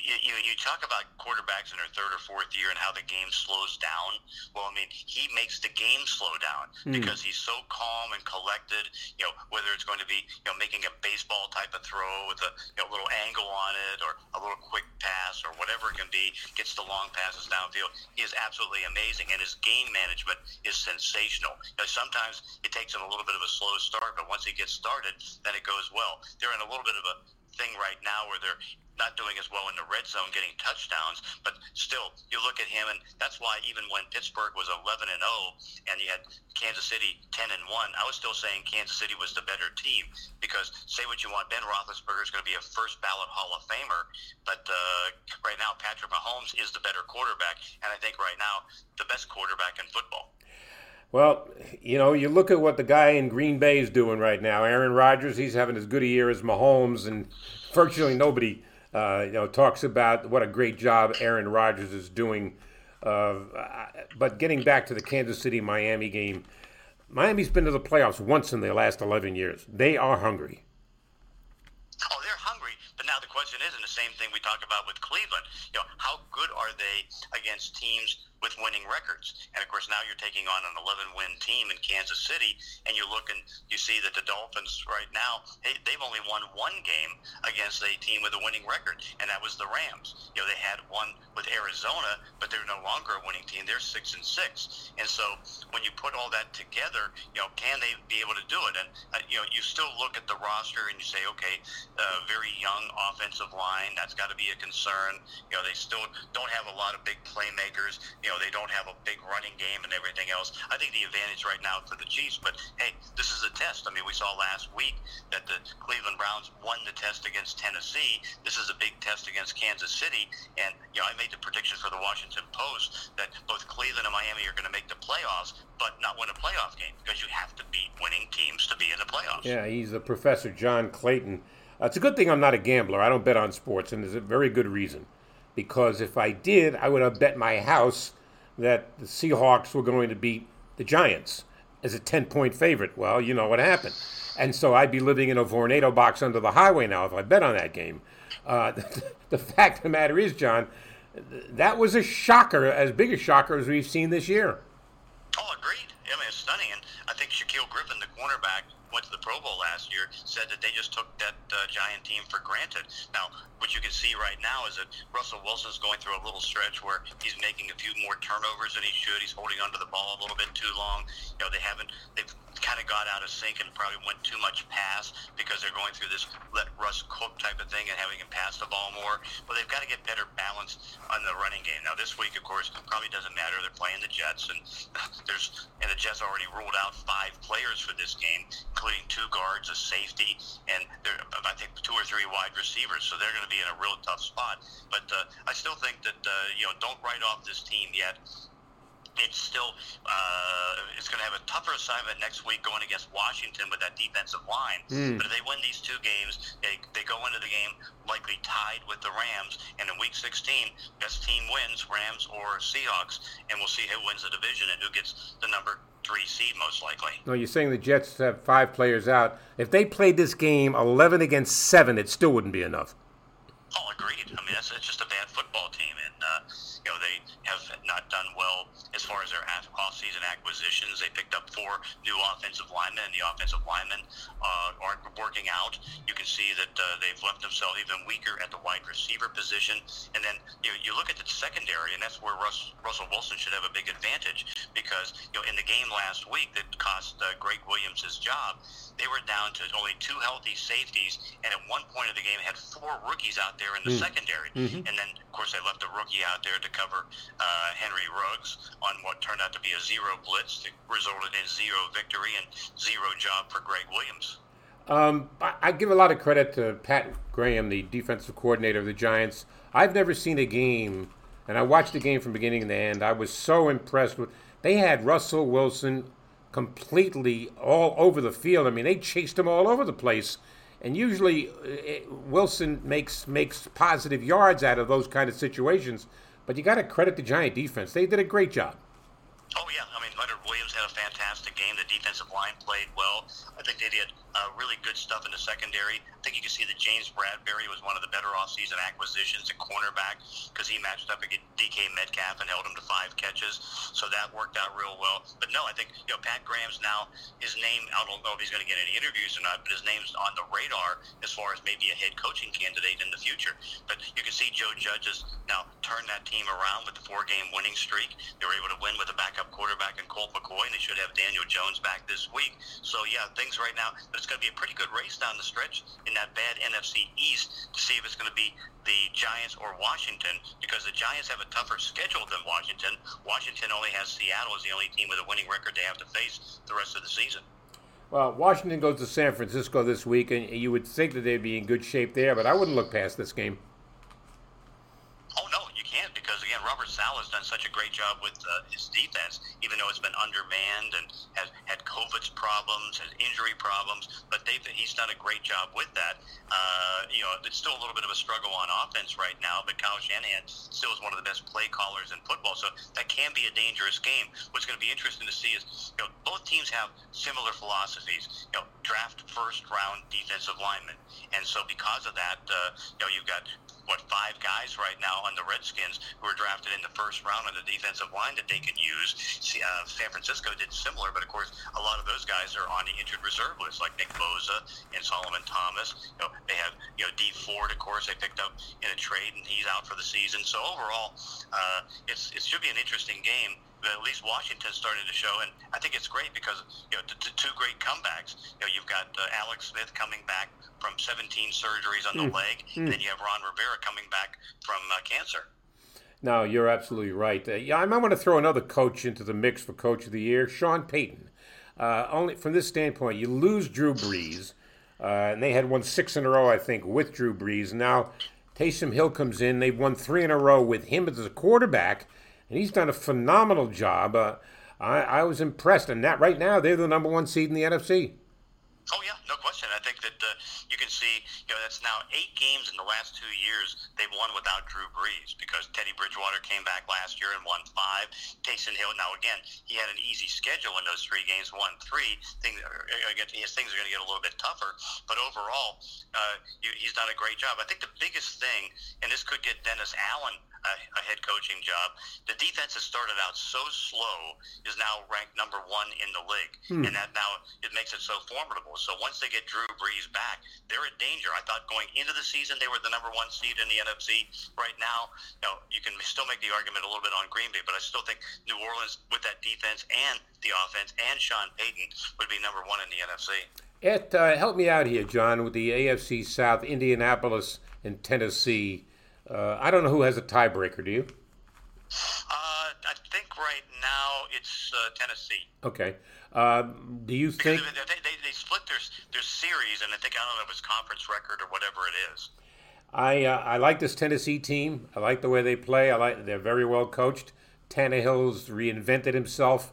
Speaker 4: you, you, you talk about quarterbacks in their third or fourth year and how the game slows down. Well, I mean, he makes the game slow down mm. because he's so calm and collected. You know, whether it's going to be you know making a baseball type of throw with a you know, little angle on it or a little quick pass or whatever it can be, gets the long passes downfield. He is absolutely amazing, and his game management is sensational. You know, sometimes it takes him a little bit of a slow start, but once he gets started, then it goes well. They're in a little bit of a thing right now where they're not doing as well in the red zone, getting touchdowns. But still, you look at him, and that's why even when Pittsburgh was 11 and 0, and you had Kansas City 10 and 1, I was still saying Kansas City was the better team because say what you want, Ben Roethlisberger is going to be a first ballot Hall of Famer, but uh, right now Patrick Mahomes is the better quarterback, and I think right now the best quarterback in football.
Speaker 2: Well, you know, you look at what the guy in Green Bay is doing right now. Aaron Rodgers, he's having as good a year as Mahomes, and virtually nobody uh, you know, talks about what a great job Aaron Rodgers is doing. Uh, but getting back to the Kansas City Miami game, Miami's been to the playoffs once in the last 11 years. They are hungry.
Speaker 4: Oh, they're hungry. But now the question is, and the same thing we talk about with Cleveland, you know, how good are they against teams with winning records. And of course, now you're taking on an 11 win team in Kansas City, and you look and you see that the Dolphins right now, hey, they've only won one game against a team with a winning record, and that was the Rams. You know, they had one with Arizona, but they're no longer a winning team. They're six and six. And so when you put all that together, you know, can they be able to do it? And, uh, you know, you still look at the roster and you say, okay, uh, very young offensive line, that's got to be a concern. You know, they still don't have a lot of big playmakers. You know, know, they don't have a big running game and everything else. I think the advantage right now for the Chiefs, but hey, this is a test. I mean, we saw last week that the Cleveland Browns won the test against Tennessee. This is a big test against Kansas City, and you know, I made the prediction for the Washington Post that both Cleveland and Miami are going to make the playoffs, but not win a playoff game because you have to beat winning teams to be in the playoffs.
Speaker 2: Yeah, he's the professor John Clayton. Uh, it's a good thing I'm not a gambler. I don't bet on sports, and there's a very good reason. Because if I did, I would have bet my house that the Seahawks were going to beat the Giants as a 10 point favorite. Well, you know what happened. And so I'd be living in a Vornado box under the highway now if I bet on that game. Uh, the, <laughs> the fact of the matter is, John, that was a shocker, as big a shocker as we've seen this year.
Speaker 4: Oh, agreed. I mean, it's stunning. And I think Shaquill Griffin, the cornerback, Pro Bowl last year, said that they just took that uh, Giant team for granted. Now, what you can see right now is that Russell Wilson's going through a little stretch where he's making a few more turnovers than he should. He's holding onto the ball a little bit too long. You know, they haven't they've kind of got out of sync and probably went too much pass because they're going through this let Russ cook type of thing and having him pass the ball more. But they've got to get better balance on the running game. Now, this week, of course, probably doesn't matter. They're playing the Jets, and <laughs> there's and the Jets already ruled out five players for this game, including two guards, a safety, and there I think two or three wide receivers. So they're going to be in a real tough spot. But uh, I still think that uh, you know don't write off this team yet it's still uh, it's going to have a tougher assignment next week going against Washington with that defensive line. Mm. But if they win these two games, they, they go into the game likely tied with the Rams. And in Week 16, best team wins, Rams or Seahawks, and we'll see who wins the division and who gets the number three seed most likely.
Speaker 2: No, you're saying the Jets have five players out. If they played this game 11 against seven, it still wouldn't be enough.
Speaker 4: Oh, agreed. I mean, that's, that's just a bad football team, and uh, you know they have not done well as far as their off-season acquisitions. They picked up four new offensive linemen, and the offensive linemen uh, aren't working out. You can see that uh, they've left themselves even weaker at the wide receiver position. And then you know, you look at the secondary, and that's where Russ, Russell Wilson should have a big advantage because you know in the game last week that cost uh, Gregg Williams his job, they were down to only two healthy safeties, and at one point of the game had four rookies out there in the mm. secondary. Mm-hmm. And then, of course, they left a rookie out there to cover uh, Henry Ruggs on what turned out to be a zero blitz that resulted in zero victory and zero job for Gregg Williams.
Speaker 2: Um, I, I give a lot of credit to Pat Graham, the defensive coordinator of the Giants. I've never seen a game, and I watched the game from beginning to end. I was so impressed with. They had Russell Wilson completely all over the field. I mean, they chased him all over the place. And usually, uh, Wilson makes makes positive yards out of those kind of situations. But you got to credit the Giant defense; they did a great job.
Speaker 4: Oh yeah, I mean Leonard Williams had a fantastic game. The defensive line played well. I think they did uh, really good stuff in the secondary. I think you can see that James Bradberry was one of the better offseason acquisitions at cornerback because he matched up against DK Metcalf and held him to five catches. So that worked out real well. But no, I think you know Pat Graham's now his name. I don't know if he's going to get any interviews or not, but his name's on the radar as far as maybe a head coaching candidate in the future. But you can see Joe Judge has now turned that team around with the four-game winning streak. They were able to win with a backup quarterback in Colt McCoy, and they should have Daniel Jones back this week. So yeah, things right now, but it's going to be a pretty good race down the stretch in that bad NFC East to see if it's going to be the Giants or Washington, because the Giants have a tougher schedule than Washington. Washington only has Seattle as the only team with a winning record they have to face the rest of the season.
Speaker 2: Well, Washington goes to San Francisco this week, and you would think that they'd be in good shape there, but I wouldn't look past this game.
Speaker 4: Oh no, because again, Robert Saleh has done such a great job with uh, his defense, even though it's been undermanned and has had COVID's problems, has injury problems. But they've, he's done a great job with that. Uh, you know, it's still a little bit of a struggle on offense right now, but Kyle Shanahan still is one of the best play callers in football, so that can be a dangerous game. What's going to be interesting to see is, you know, both teams have similar philosophies. You know, draft first round defensive linemen, and so because of that, uh, you know, you've got what five guys right now on the Redskins who were drafted in the first round on the defensive line that they can use. See, uh, San Francisco did similar, but of course, a lot of those guys are on the injured reserve list, like Nick Bosa and Solomon Thomas. You know, they have you know Dee Ford, of course, they picked up in a trade, and he's out for the season. So overall, uh, it's it should be an interesting game at least Washington started to show, and I think it's great because you know the, the two great comebacks. You know, you've got uh, Alex Smith coming back from 17 surgeries on the mm. leg, mm. and then you have Ron Rivera coming back from uh, cancer.
Speaker 2: No, you're absolutely right. Uh, yeah, I might want to throw another coach into the mix for Coach of the Year, Sean Payton. Uh, only from this standpoint, you lose Drew Brees, uh, and they had won six in a row, I think, with Drew Brees. Now Taysom Hill comes in; they've won three in a row with him as a quarterback and he's done a phenomenal job. Uh, I, I was impressed, and that right now they're the number one seed in the NFC.
Speaker 4: Oh yeah, no question. I think that uh, you can see, you know, that's now eight games in the last two years they've won without Drew Brees because Teddy Bridgewater came back last year and won five. Taysom Hill, now again, he had an easy schedule in those three games, won three. Things, his things are going to get a little bit tougher, but overall, uh, he's done a great job. I think the biggest thing, and this could get Dennis Allen a, a head coaching job. The defense has started out so slow, is now ranked number one in the league, hmm. and that now it makes it so formidable. So once they get Drew Brees back, they're in danger. I thought going into the season they were the number one seed in the NFC. Right now, you know, you can still make the argument a little bit on Green Bay, but I still think New Orleans with that defense and the offense and Sean Payton would be number one in the NFC.
Speaker 2: It uh, help me out here, John, with the AFC South, Indianapolis and Tennessee. Uh, I don't know who has a tiebreaker. Do you?
Speaker 4: Uh, I think right now it's uh, Tennessee.
Speaker 2: Okay. Uh, do you think
Speaker 4: they, they, they, split their their series, and I think I don't know if it's conference record or whatever it is.
Speaker 2: I uh, I like this Tennessee team. I like the way they play. I like they're very well coached. Tannehill's reinvented himself,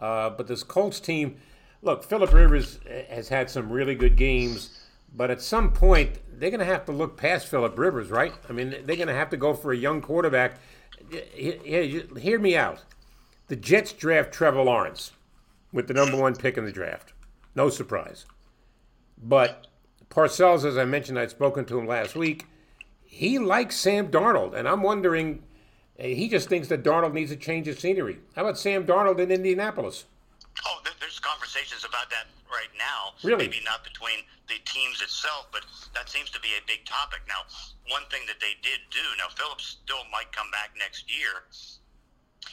Speaker 2: uh, but this Colts team. Look, Philip Rivers has had some really good games, but at some point they're going to have to look past Philip Rivers, right? I mean, they're going to have to go for a young quarterback. Hear me out. The Jets draft Trevor Lawrence with the number one pick in the draft. No surprise. But Parcells, as I mentioned, I'd spoken to him last week. he likes Sam Darnold, and I'm wondering. eh, He just thinks that Darnold needs a change of scenery. How about Sam Darnold in Indianapolis?
Speaker 4: Oh, conversations about that right now.
Speaker 2: Really?
Speaker 4: Maybe not between the teams itself, but that seems to be a big topic. Now, one thing that they did do, now Philip's still might come back next year,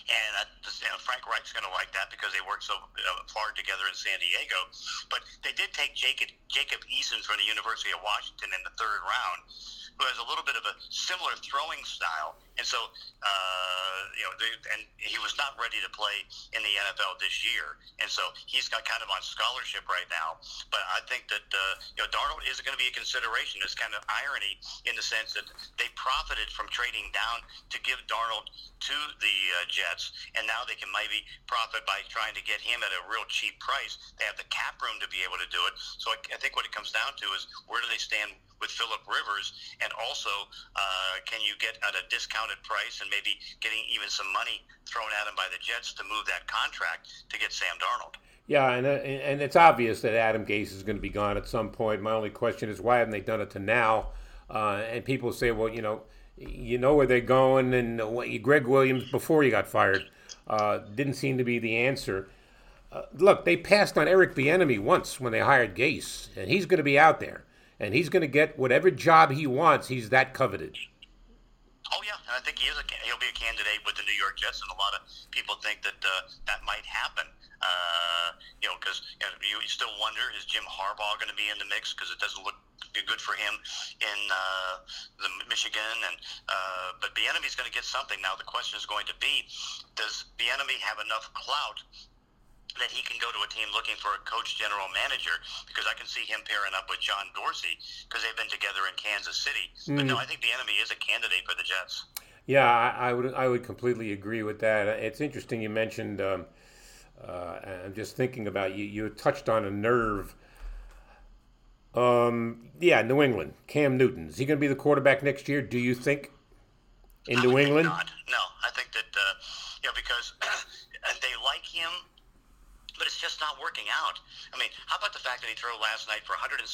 Speaker 4: and uh, you know, Frank Reich's going to like that because they worked so uh, far together in San Diego. But they did take Jacob Jacob Eason from the University of Washington in the third round, who has a little bit of a similar throwing style, and so uh, you know, they, and he was not ready to play in the NFL this year, and so he's got kind of on scholarship right now. But I think that uh, you know Darnold is going to be a consideration. It's kind of irony in the sense that they profited from trading down to give Darnold to the uh, Jets, and now they can maybe profit by trying to get him at a real cheap price. They have the cap room to be able to do it. So I, I think what it comes down to is where do they stand with Philip Rivers, and also uh, can you get at a price and maybe getting even some money thrown at him by the Jets to move that contract to get Sam Darnold.
Speaker 2: Yeah, and uh, and it's obvious that Adam Gase is going to be gone at some point. My only question is why haven't they done it to now? Uh, and people say, well, you know, you know where they're going, and what, Gregg Williams before he got fired uh, didn't seem to be the answer. Uh, look, they passed on Eric Bieniemy once when they hired Gase, and he's going to be out there, and he's going to get whatever job he wants. He's that coveted.
Speaker 4: Oh yeah, and I think he is. A, he'll be a candidate with the New York Jets, and a lot of people think that uh, that might happen. Uh, you know, because you, know, you still wonder is Jim Harbaugh going to be in the mix because it doesn't look good for him in uh, the Michigan, and uh, but Bieniemy's going to get something. Now the question is going to be, does Bieniemy have enough clout that he can go to a team looking for a coach general manager because I can see him pairing up with John Dorsey because they've been together in Kansas City. But no, I think Bieniemy is a candidate for the Jets.
Speaker 2: Yeah, I, I would I would completely agree with that. It's interesting you mentioned. Um, uh, I'm just thinking about you. You touched on a nerve. Um, yeah, New England. Cam Newton is he going to be the quarterback next year? Do you think in
Speaker 4: I
Speaker 2: New England?
Speaker 4: Not. No, I think that uh, you know because <clears throat> they like him, but it's just not working out. I mean, how about the fact that he threw last night for 117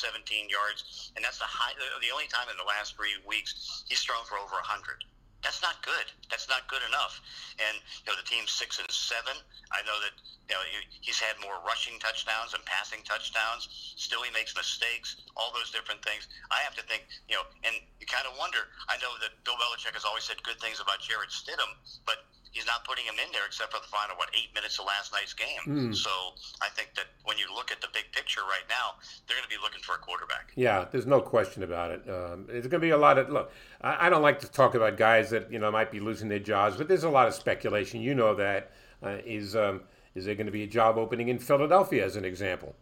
Speaker 4: yards, and that's the high, the only time in the last three weeks he's thrown for over 100. That's not good. That's not good enough. And you know the team's six and seven. I know that you know he's had more rushing touchdowns and passing touchdowns. Still, he makes mistakes. All those different things. I have to think. You know, and you kind of wonder. I know that Bill Belichick has always said good things about Jarrett Stidham, but he's not putting him in there except for the final what eight minutes of last night's game. So I think that when you look at the big picture right now, they're going to be looking for a quarterback.
Speaker 2: Yeah, there's no question about it. Um, there's going to be a lot of look. I, I don't like to talk about guys that you know might be losing their jobs, but there's a lot of speculation. You know that uh, is um, is there going to be a job opening in Philadelphia as an example?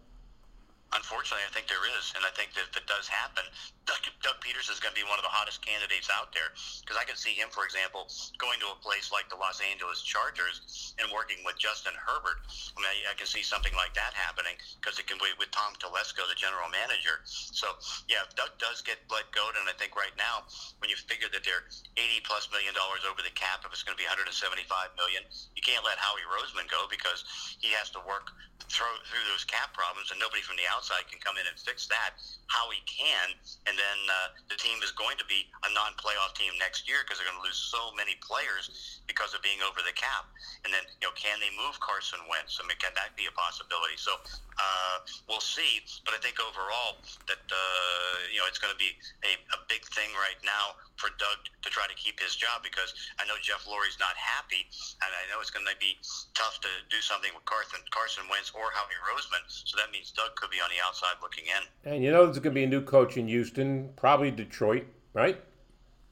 Speaker 4: Unfortunately, I think there is, and I think that if it does happen, Doug, Doug Pederson is going to be one of the hottest candidates out there because I can see him, for example, going to a place like the Los Angeles Chargers and working with Justin Herbert. I mean, I, I can see something like that happening because it can be with Tom Telesco, the general manager. So, yeah, if Doug does get let go, and I think right now, when you figure that they're 80 plus million dollars over the cap, if it's going to be 175 million, you can't let Howie Roseman go because he has to work through through those cap problems, and nobody from the outside can come in and fix that. Howie can, and then uh, the team is going to be a non-playoff team next year because they're going to lose so many players because of being over the cap. And then, you know, can they move Carson Wentz? I mean, can that be a possibility? So uh, we'll see. But I think overall that uh, you know it's going to be a, a big thing right now for Doug try to keep his job because I know Jeff Lurie's not happy, and I know it's going to be tough to do something with Carson Carson Wentz or Howie Roseman. So that means Doug could be on the outside looking in.
Speaker 2: And you know there's going to be a new coach in Houston, probably Detroit, right?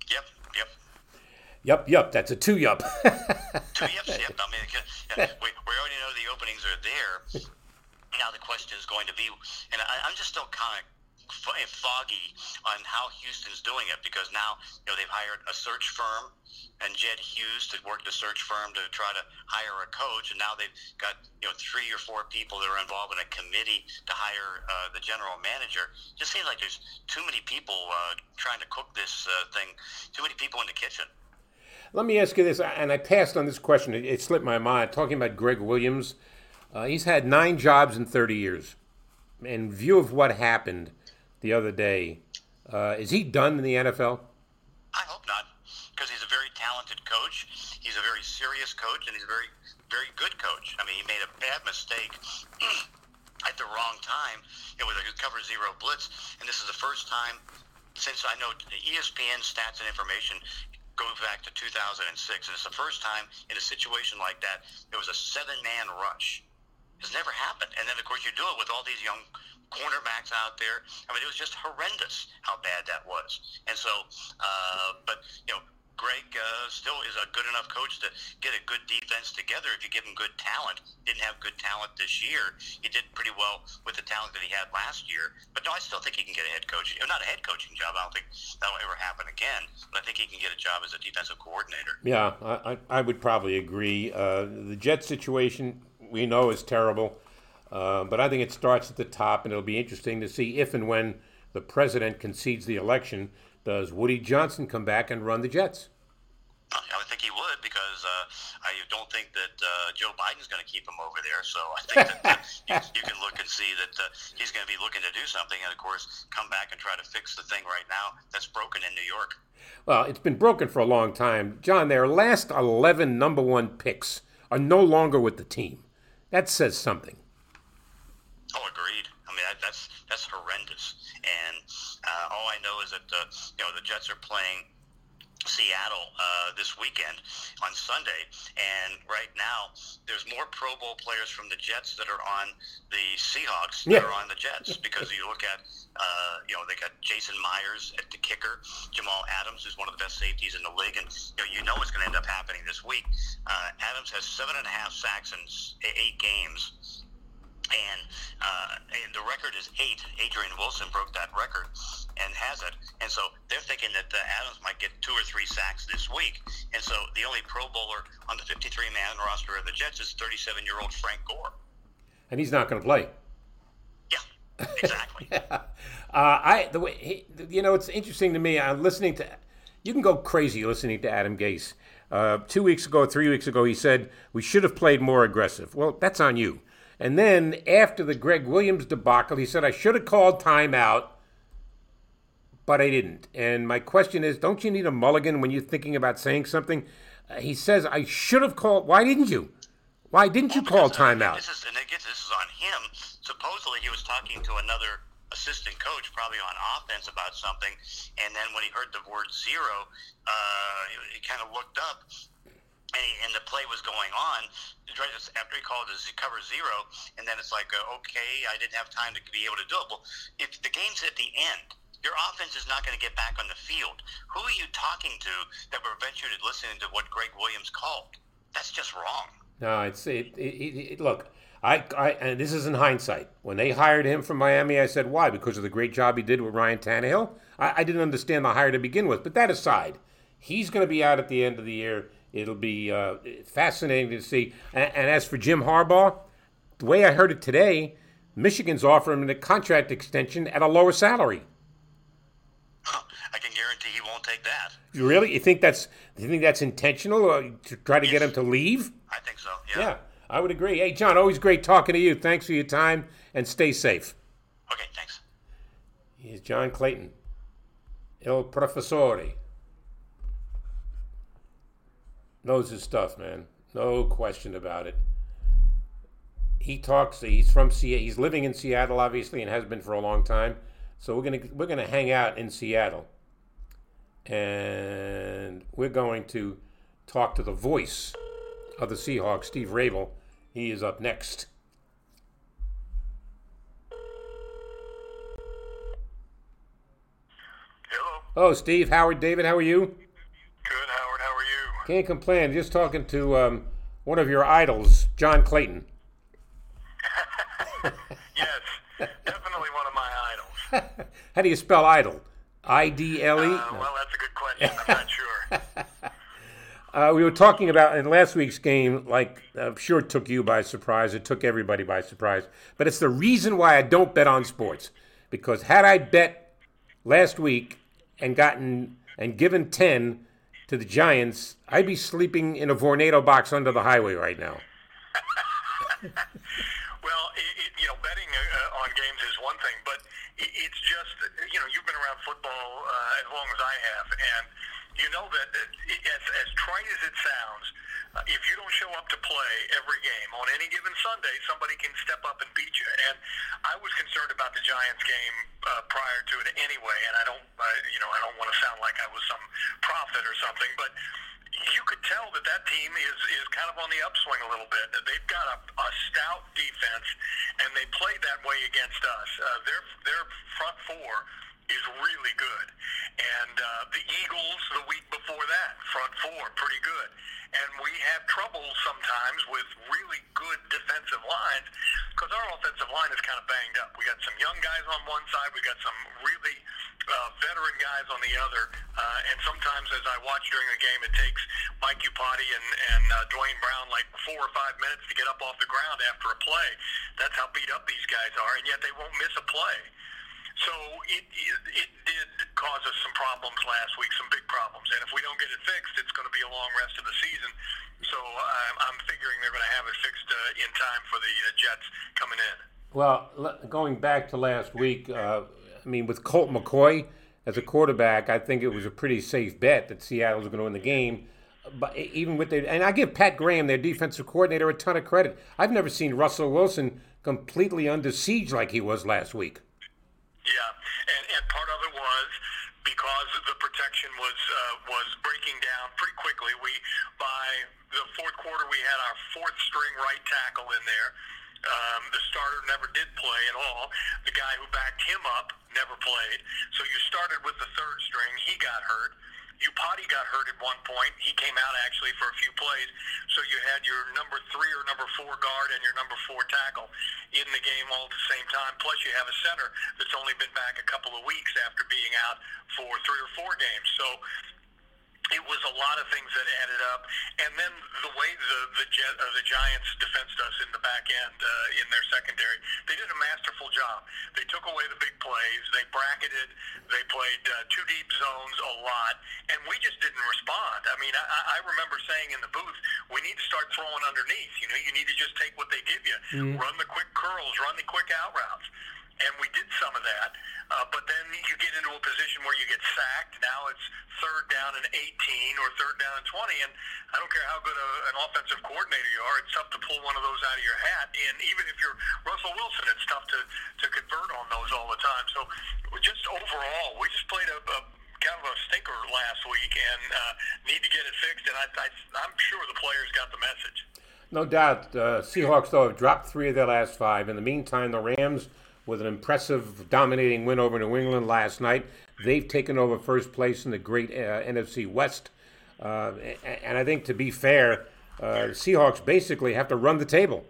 Speaker 4: Yep, yep.
Speaker 2: yep, yep. That's a <laughs> two yup.
Speaker 4: Two yeps, yep. I mean, yeah, we, we already know the openings are there. Now the question is going to be, and I, I'm just still kind of foggy on how Houston's doing it because now you know they've hired a search firm and Jed Hughes to work the search firm to try to hire a coach, and now they've got you know three or four people that are involved in a committee to hire uh, the general manager. Just seems like there's too many people uh, trying to cook this uh, thing, too many people in the kitchen.
Speaker 2: Let me ask you this, and I passed on this question. It, it slipped my mind. Talking about Gregg Williams, uh, he's had nine jobs in 30 years. In view of what happened the other day, uh, is he done in the NFL?
Speaker 4: I hope not, because he's a very talented coach. He's a very serious coach, and he's a very, very good coach. I mean, he made a bad mistake <clears throat> at the wrong time. It was a cover zero blitz, and this is the first time since I know ESPN stats and information goes back to 2006, and it's the first time in a situation like that there was a seven-man rush. It's never happened, and then of course you do it with all these young cornerbacks out there. I mean, it was just horrendous how bad that was. And so, uh, but you know, Gregg uh, still is a good enough coach to get a good defense together if you give him good talent. Didn't have good talent this year. He did pretty well with the talent that he had last year. But no, I still think he can get a head coach. Not a head coaching job. I don't think that'll ever happen again. But I think he can get a job as a defensive coordinator.
Speaker 2: Yeah, I, I would probably agree. Uh, the Jet situation we know is terrible. Uh, but I think it starts at the top, and it'll be interesting to see if and when the president concedes the election, does Woody Johnson come back and run the Jets?
Speaker 4: I would think he would because uh, I don't think that uh, Joe Biden's going to keep him over there. So I think that uh, <laughs> you, you, can look and see that uh, he's going to be looking to do something, and of course, come back and try to fix the thing right now that's broken in New York.
Speaker 2: Well, it's been broken for a long time, John. Their last eleven number one picks are no longer with the team. That says something.
Speaker 4: Oh, agreed. I mean, that, that's that's horrendous. And uh, all I know is that uh, you know the Jets are playing Seattle uh, this weekend on Sunday, and right now there's more Pro Bowl players from the Jets that are on the Seahawks yeah. that are on the Jets because you look at uh, you know they got Jason Myers at the kicker, Jamal Adams who's one of the best safeties in the league, and you know, you know what's going to end up happening this week. Uh, Adams has seven and a half sacks in eight games and, uh, and the record is eight. Adrian Wilson broke that record and has it. And so they're thinking that uh, Adams might get two or three sacks this week. And so the only Pro Bowler on the 53-man roster of the Jets is 37-year-old Frank Gore.
Speaker 2: And he's not going to play.
Speaker 4: Yeah, exactly. yeah. <laughs> Uh,
Speaker 2: I the way he, you know it's interesting to me. I'm listening to. You can go crazy listening to Adam Gase. Uh, two weeks ago, three weeks ago, he said we should have played more aggressive. Well, that's on you. And then after the Gregg Williams debacle, he said, I should have called timeout, but I didn't. And my question is, don't you need a mulligan when you're thinking about saying something? Uh, he says, I should have called. Why didn't you? Why didn't you call timeout?
Speaker 4: This is, and again, this is on him. Supposedly, he was talking to another assistant coach, probably on offense, about something. And then when he heard the word zero, uh, he kind of looked up and, he, and the play was going on after he called his cover zero, and then it's like, uh, okay, I didn't have time to be able to do it. Well, if the game's at the end, your offense is not going to get back on the field. Who are you talking to that prevents you to listening to what Gregg Williams called? That's just wrong.
Speaker 2: No, it's it, it, it, look. I, I and this is in hindsight. When they hired him from Miami, I said why? Because of the great job he did with Ryan Tannehill. I, I didn't understand the hire to begin with. But that aside, he's going to be out at the end of the year. It'll be uh, fascinating to see. And, and, as for Jim Harbaugh, the way I heard it today, Michigan's offering him a contract extension at a lower salary.
Speaker 4: I can guarantee he won't take that.
Speaker 2: You really? You think that's you think that's intentional uh, to try to yes. get him to leave?
Speaker 4: I think so. Yeah.
Speaker 2: Yeah, I would agree. Hey, John, always great talking to you. Thanks for your time and stay safe.
Speaker 4: Okay, thanks.
Speaker 2: He's John Clayton, Il Professore knows his stuff, man. No question about it. He talks. He's from Seattle. He's living in Seattle, obviously, and has been for a long time. So we're gonna we're gonna hang out in Seattle, and we're going to talk to the voice of the Seahawks, Steve Raible. He is up next.
Speaker 5: Hello.
Speaker 2: Oh, Steve, Howard, David, how are you? Can't complain. Just talking to um, one of your idols, John Clayton. <laughs>
Speaker 5: yes, definitely one of my idols. <laughs>
Speaker 2: How do you spell idol? I D L E?
Speaker 5: Uh, well, that's a good question. I'm not <laughs> sure.
Speaker 2: Uh, we were talking about in last week's game, like I'm sure it took you by surprise. It took everybody by surprise. But it's the reason why I don't bet on sports. Because had I bet last week and gotten and given 10, to the Giants, I'd be sleeping in a Vornado box under the highway right now. <laughs>
Speaker 5: well, it, it, you know, betting uh, on games is one thing, but it, it's just you know you've been around football uh, as long as I have, and you know that uh, as, as trite as it sounds, uh, if you don't show up to play every game on any given Sunday, somebody can step up and beat you. And I was concerned about the Giants game uh, prior to it anyway, and I don't, uh, you know, I don't want to sound like I was some prophet or something, but you could tell that that team is is kind of on the upswing a little bit. They've got a, a stout defense, and they played that way against us. Uh, their their front four is really good, and uh, the Eagles the week before that front four pretty good, and we have trouble sometimes with really good defensive lines because our offensive line is kind of banged up. We got some young guys on one side, we got some really uh, veteran guys on the other, uh, and sometimes as I watch during the game, it takes Mike Iupati and, and uh, Duane Brown like four or five minutes to get up off the ground after a play. That's how beat up these guys are, and yet they won't miss a play. So it, it, it did cause us some problems last week, some big problems. And if we don't get it fixed, it's going to be a long rest of the season. So I'm, I'm figuring they're going to have it fixed uh, in time for the uh, Jets coming in.
Speaker 2: Well, going back to last week, uh, I mean, with Colt McCoy as a quarterback, I think it was a pretty safe bet that Seattle was going to win the game. But even with the, and I give Pat Graham, their defensive coordinator, a ton of credit. I've never seen Russell Wilson completely under siege like he was last week.
Speaker 5: Yeah, and, and part of it was because the protection was uh, was breaking down pretty quickly. We by the fourth quarter we had our fourth string right tackle in there. Um, the starter never did play at all. The guy who backed him up never played. So you started with the third string. He got hurt. Iupati got hurt at one point. He came out actually for a few plays. So you had your number three or number four guard and your number four tackle in the game all at the same time. Plus you have a center that's only been back a couple of weeks after being out for three or four games. So it was a lot of things that added up, and then the way the the, uh, the Giants defensed us in the back end uh, in their secondary, they did a masterful job. They took away the big plays, they bracketed, they played uh, two deep zones a lot, and we just didn't respond. I mean, I, I remember saying in the booth, we need to start throwing underneath. You know, you need to just take what they give you, mm-hmm. run the quick curls, run the quick out routes and we did some of that. Uh, but then you get into a position where you get sacked. Now it's third down and 18 or third down and 20, and I don't care how good a, an offensive coordinator you are, it's tough to pull one of those out of your hat. And even if you're Russell Wilson, it's tough to to convert on those all the time. So just overall, we just played a, a kind of a stinker last week and uh, need to get it fixed. And I, I, I'm sure the players got the message.
Speaker 2: No doubt. Uh, Seahawks, though, have dropped three of their last five. In the meantime, the Rams with an impressive, dominating win over New England last night. They've taken over first place in the great uh, NFC West. Uh, and I think, to be fair, uh, Seahawks basically have to run the table.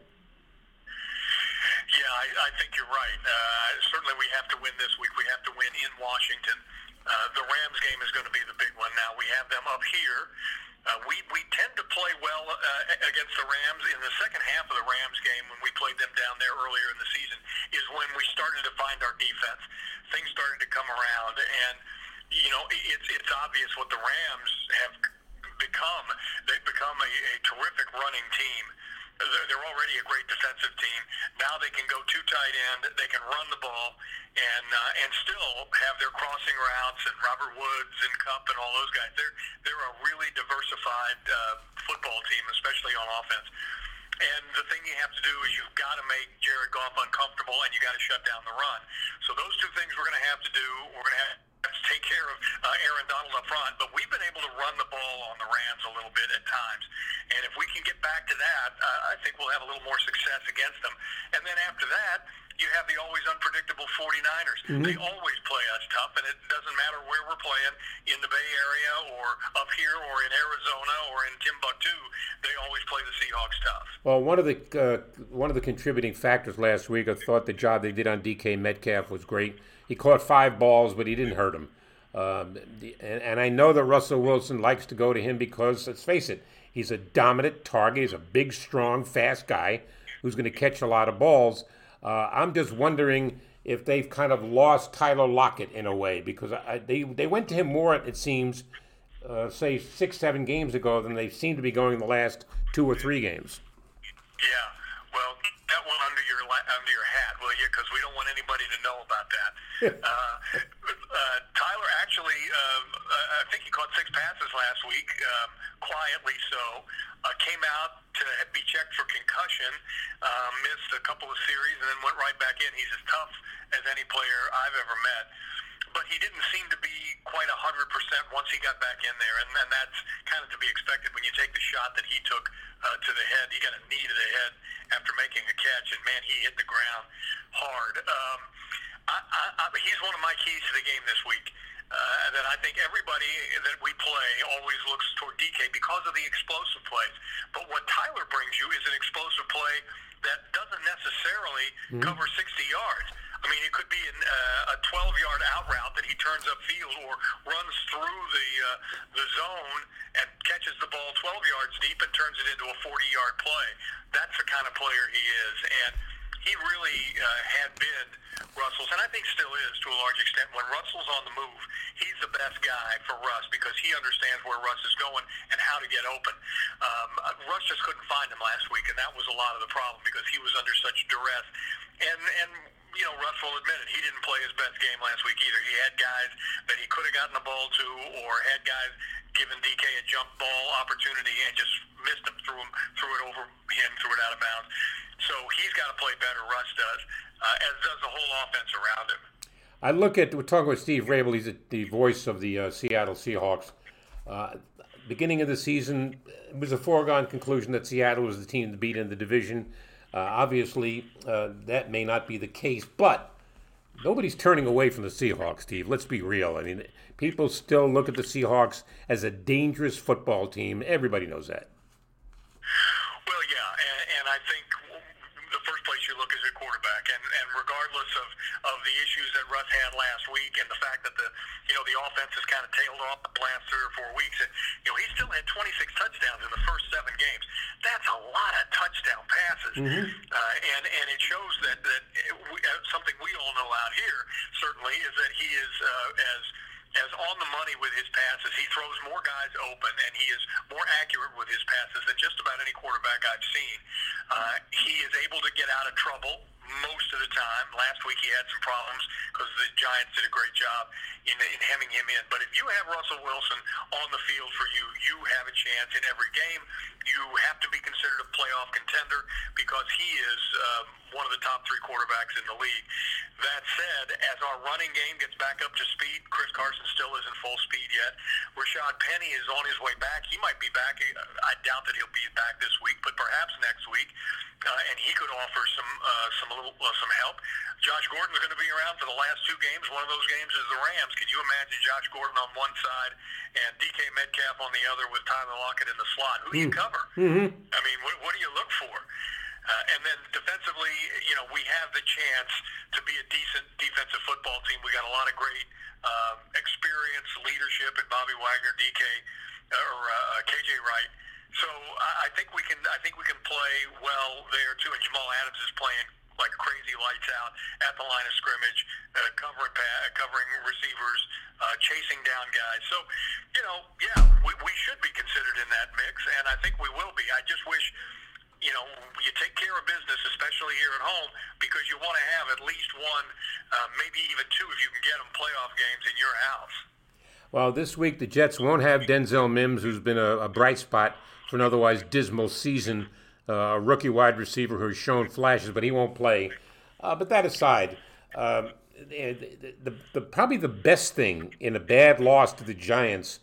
Speaker 5: Yeah, I, I think you're right. Uh, certainly, we have to win this week. We have to win in Washington. Uh, the Rams game is going to be the big one. Now we have them up here. Uh, we we tend to play well uh, against the Rams in the second half of the Rams game when we played them down there earlier in the season is when we started to find our defense. Things started to come around, and you know it's it's obvious what the Rams have become. They've become a, a terrific running team. They're already a great defensive team. Now they can go two tight end. They can run the ball and uh, and still have their crossing routes and Robert Woods and Kupp and all those guys. They're they're a really diversified uh, football team, especially on offense. And the thing you have to do is you've got to make Jared Goff uncomfortable, and you got to shut down the run. So those two things we're going to have to do. We're going to have take care of uh, Aaron Donald up front, but we've been able to run the ball on the Rams a little bit at times. And if we can get back to that, uh, I think we'll have a little more success against them. And then after that, you have the always unpredictable 49ers. Mm-hmm. They always play us tough, and it doesn't matter where we're playing in the Bay Area or up here or in Arizona or in Timbuktu. They always play the Seahawks tough.
Speaker 2: Well, one of the uh, one of the contributing factors last week, I thought the job they did on DK Metcalf was great. He caught five balls, but he didn't hurt him. Um, and, and I know that Russell Wilson likes to go to him because, let's face it, he's a dominant target. He's a big, strong, fast guy who's going to catch a lot of balls. Uh, I'm just wondering if they've kind of lost Tyler Lockett in a way because I, they they went to him more, it seems, uh, say six seven games ago than they seem to be going the last two or three games.
Speaker 5: Yeah, well, that one under your under your hat, will you? Because we don't want anybody to know about that. <laughs> uh, uh, Tyler actually um, I think he caught six passes last week, um, quietly so. Uh, came out to be checked for concussion, uh, missed a couple of series, and then went right back in. He's as tough as any player I've ever met. But he didn't seem to be quite 100% once he got back in there, and, and that's kind of to be expected when you take the shot that he took uh, to the head. He got a knee to the head after making a catch, and man, he hit the ground hard. Um, I, I, I, he's one of my keys to the game this week. Uh, that I think everybody that we play always looks toward DK because of the explosive plays. But what Tyler brings you is an explosive play that doesn't necessarily mm-hmm. cover 60 yards. I mean, it could be an, uh, a 12-yard out route that he turns upfield or runs through the uh, the zone and catches the ball 12 yards deep and turns it into a 40-yard play. That's the kind of player he is, and he really uh, had been Russell's, and I think still is to a large extent. When Russell's on the move, he's the best guy for Russ because he understands where Russ is going and how to get open. Um, Russ just couldn't find him last week, and that was a lot of the problem because he was under such duress. And and you know, Russ will admit it. He didn't play his best game last week either. He had guys that he could have gotten the ball to, or had guys given DK a jump ball opportunity and just missed him, threw him, threw it over him, threw it out of bounds. So he's got to play better. Russ does, uh, as does the whole offense around him.
Speaker 2: I look at we're talking with Steve Raible. He's the voice of the uh, Seattle Seahawks. Uh, beginning of the season, it was a foregone conclusion that Seattle was the team to beat in the division. Uh, obviously, uh, that may not be the case, but nobody's turning away from the Seahawks, Steve. Let's be real. I mean, people still look at the Seahawks as a dangerous football team. Everybody knows that.
Speaker 5: Well, yeah, and, and I think the first place you look is quarterback, and, and regardless of, of the issues that Russ had last week, and the fact that the you know the offense has kind of tailed off the last three or four weeks, and you know he still had 26 touchdowns in the first seven games. That's a lot of touchdown passes, mm-hmm. uh, and and it shows that that we, uh, something we all know out here certainly is that he is uh, as as on the money with his passes. He throws more guys open, and he is more accurate with his passes than just about any quarterback I've seen. Uh, he is able to get out of trouble most of the time. Last week he had some problems because the Giants did a great job in, in hemming him in. But if you have Russell Wilson on the field for you, you have a chance in every game. You have to be considered a playoff contender because he is um, one of the top three quarterbacks in the league. That said, as our running game gets back up to speed, Chris Carson still isn't full speed yet. Rashad Penny is on his way back. He might be back. I doubt that he'll be back this week, but perhaps next week, uh, and he could offer some uh, some little uh, some help. Josh Gordon's going to be around for the last two games. One of those games is the Rams. Can you imagine Josh Gordon on one side and DK Metcalf on the other with Tyler Lockett in the slot? Who do you hmm. cover?
Speaker 2: Mm-hmm.
Speaker 5: I mean, what, what do you look for? Uh, and then defensively, you know, we have the chance to be a decent defensive football team. We got a lot of great um, experience, leadership, and Bobby Wagner, DK, or uh, KJ Wright. So I think we can. I think we can play well there too. And Jamal Adams is playing like crazy lights out at the line of scrimmage, uh, covering covering receivers, uh, chasing down guys. So, you know, yeah, we, we should be considered in that mix, and I think we will be. I just wish you know, you take care of business, especially here at home, because you want to have at least one, uh, maybe even two, if you can get them playoff games in your house.
Speaker 2: Well, this week the Jets won't have Denzel Mims, who's been a, a bright spot for an otherwise dismal season, a rookie wide receiver who's shown flashes, but he won't play. Uh, but that aside, um, the, the, the, probably the best thing in a bad loss to the Giants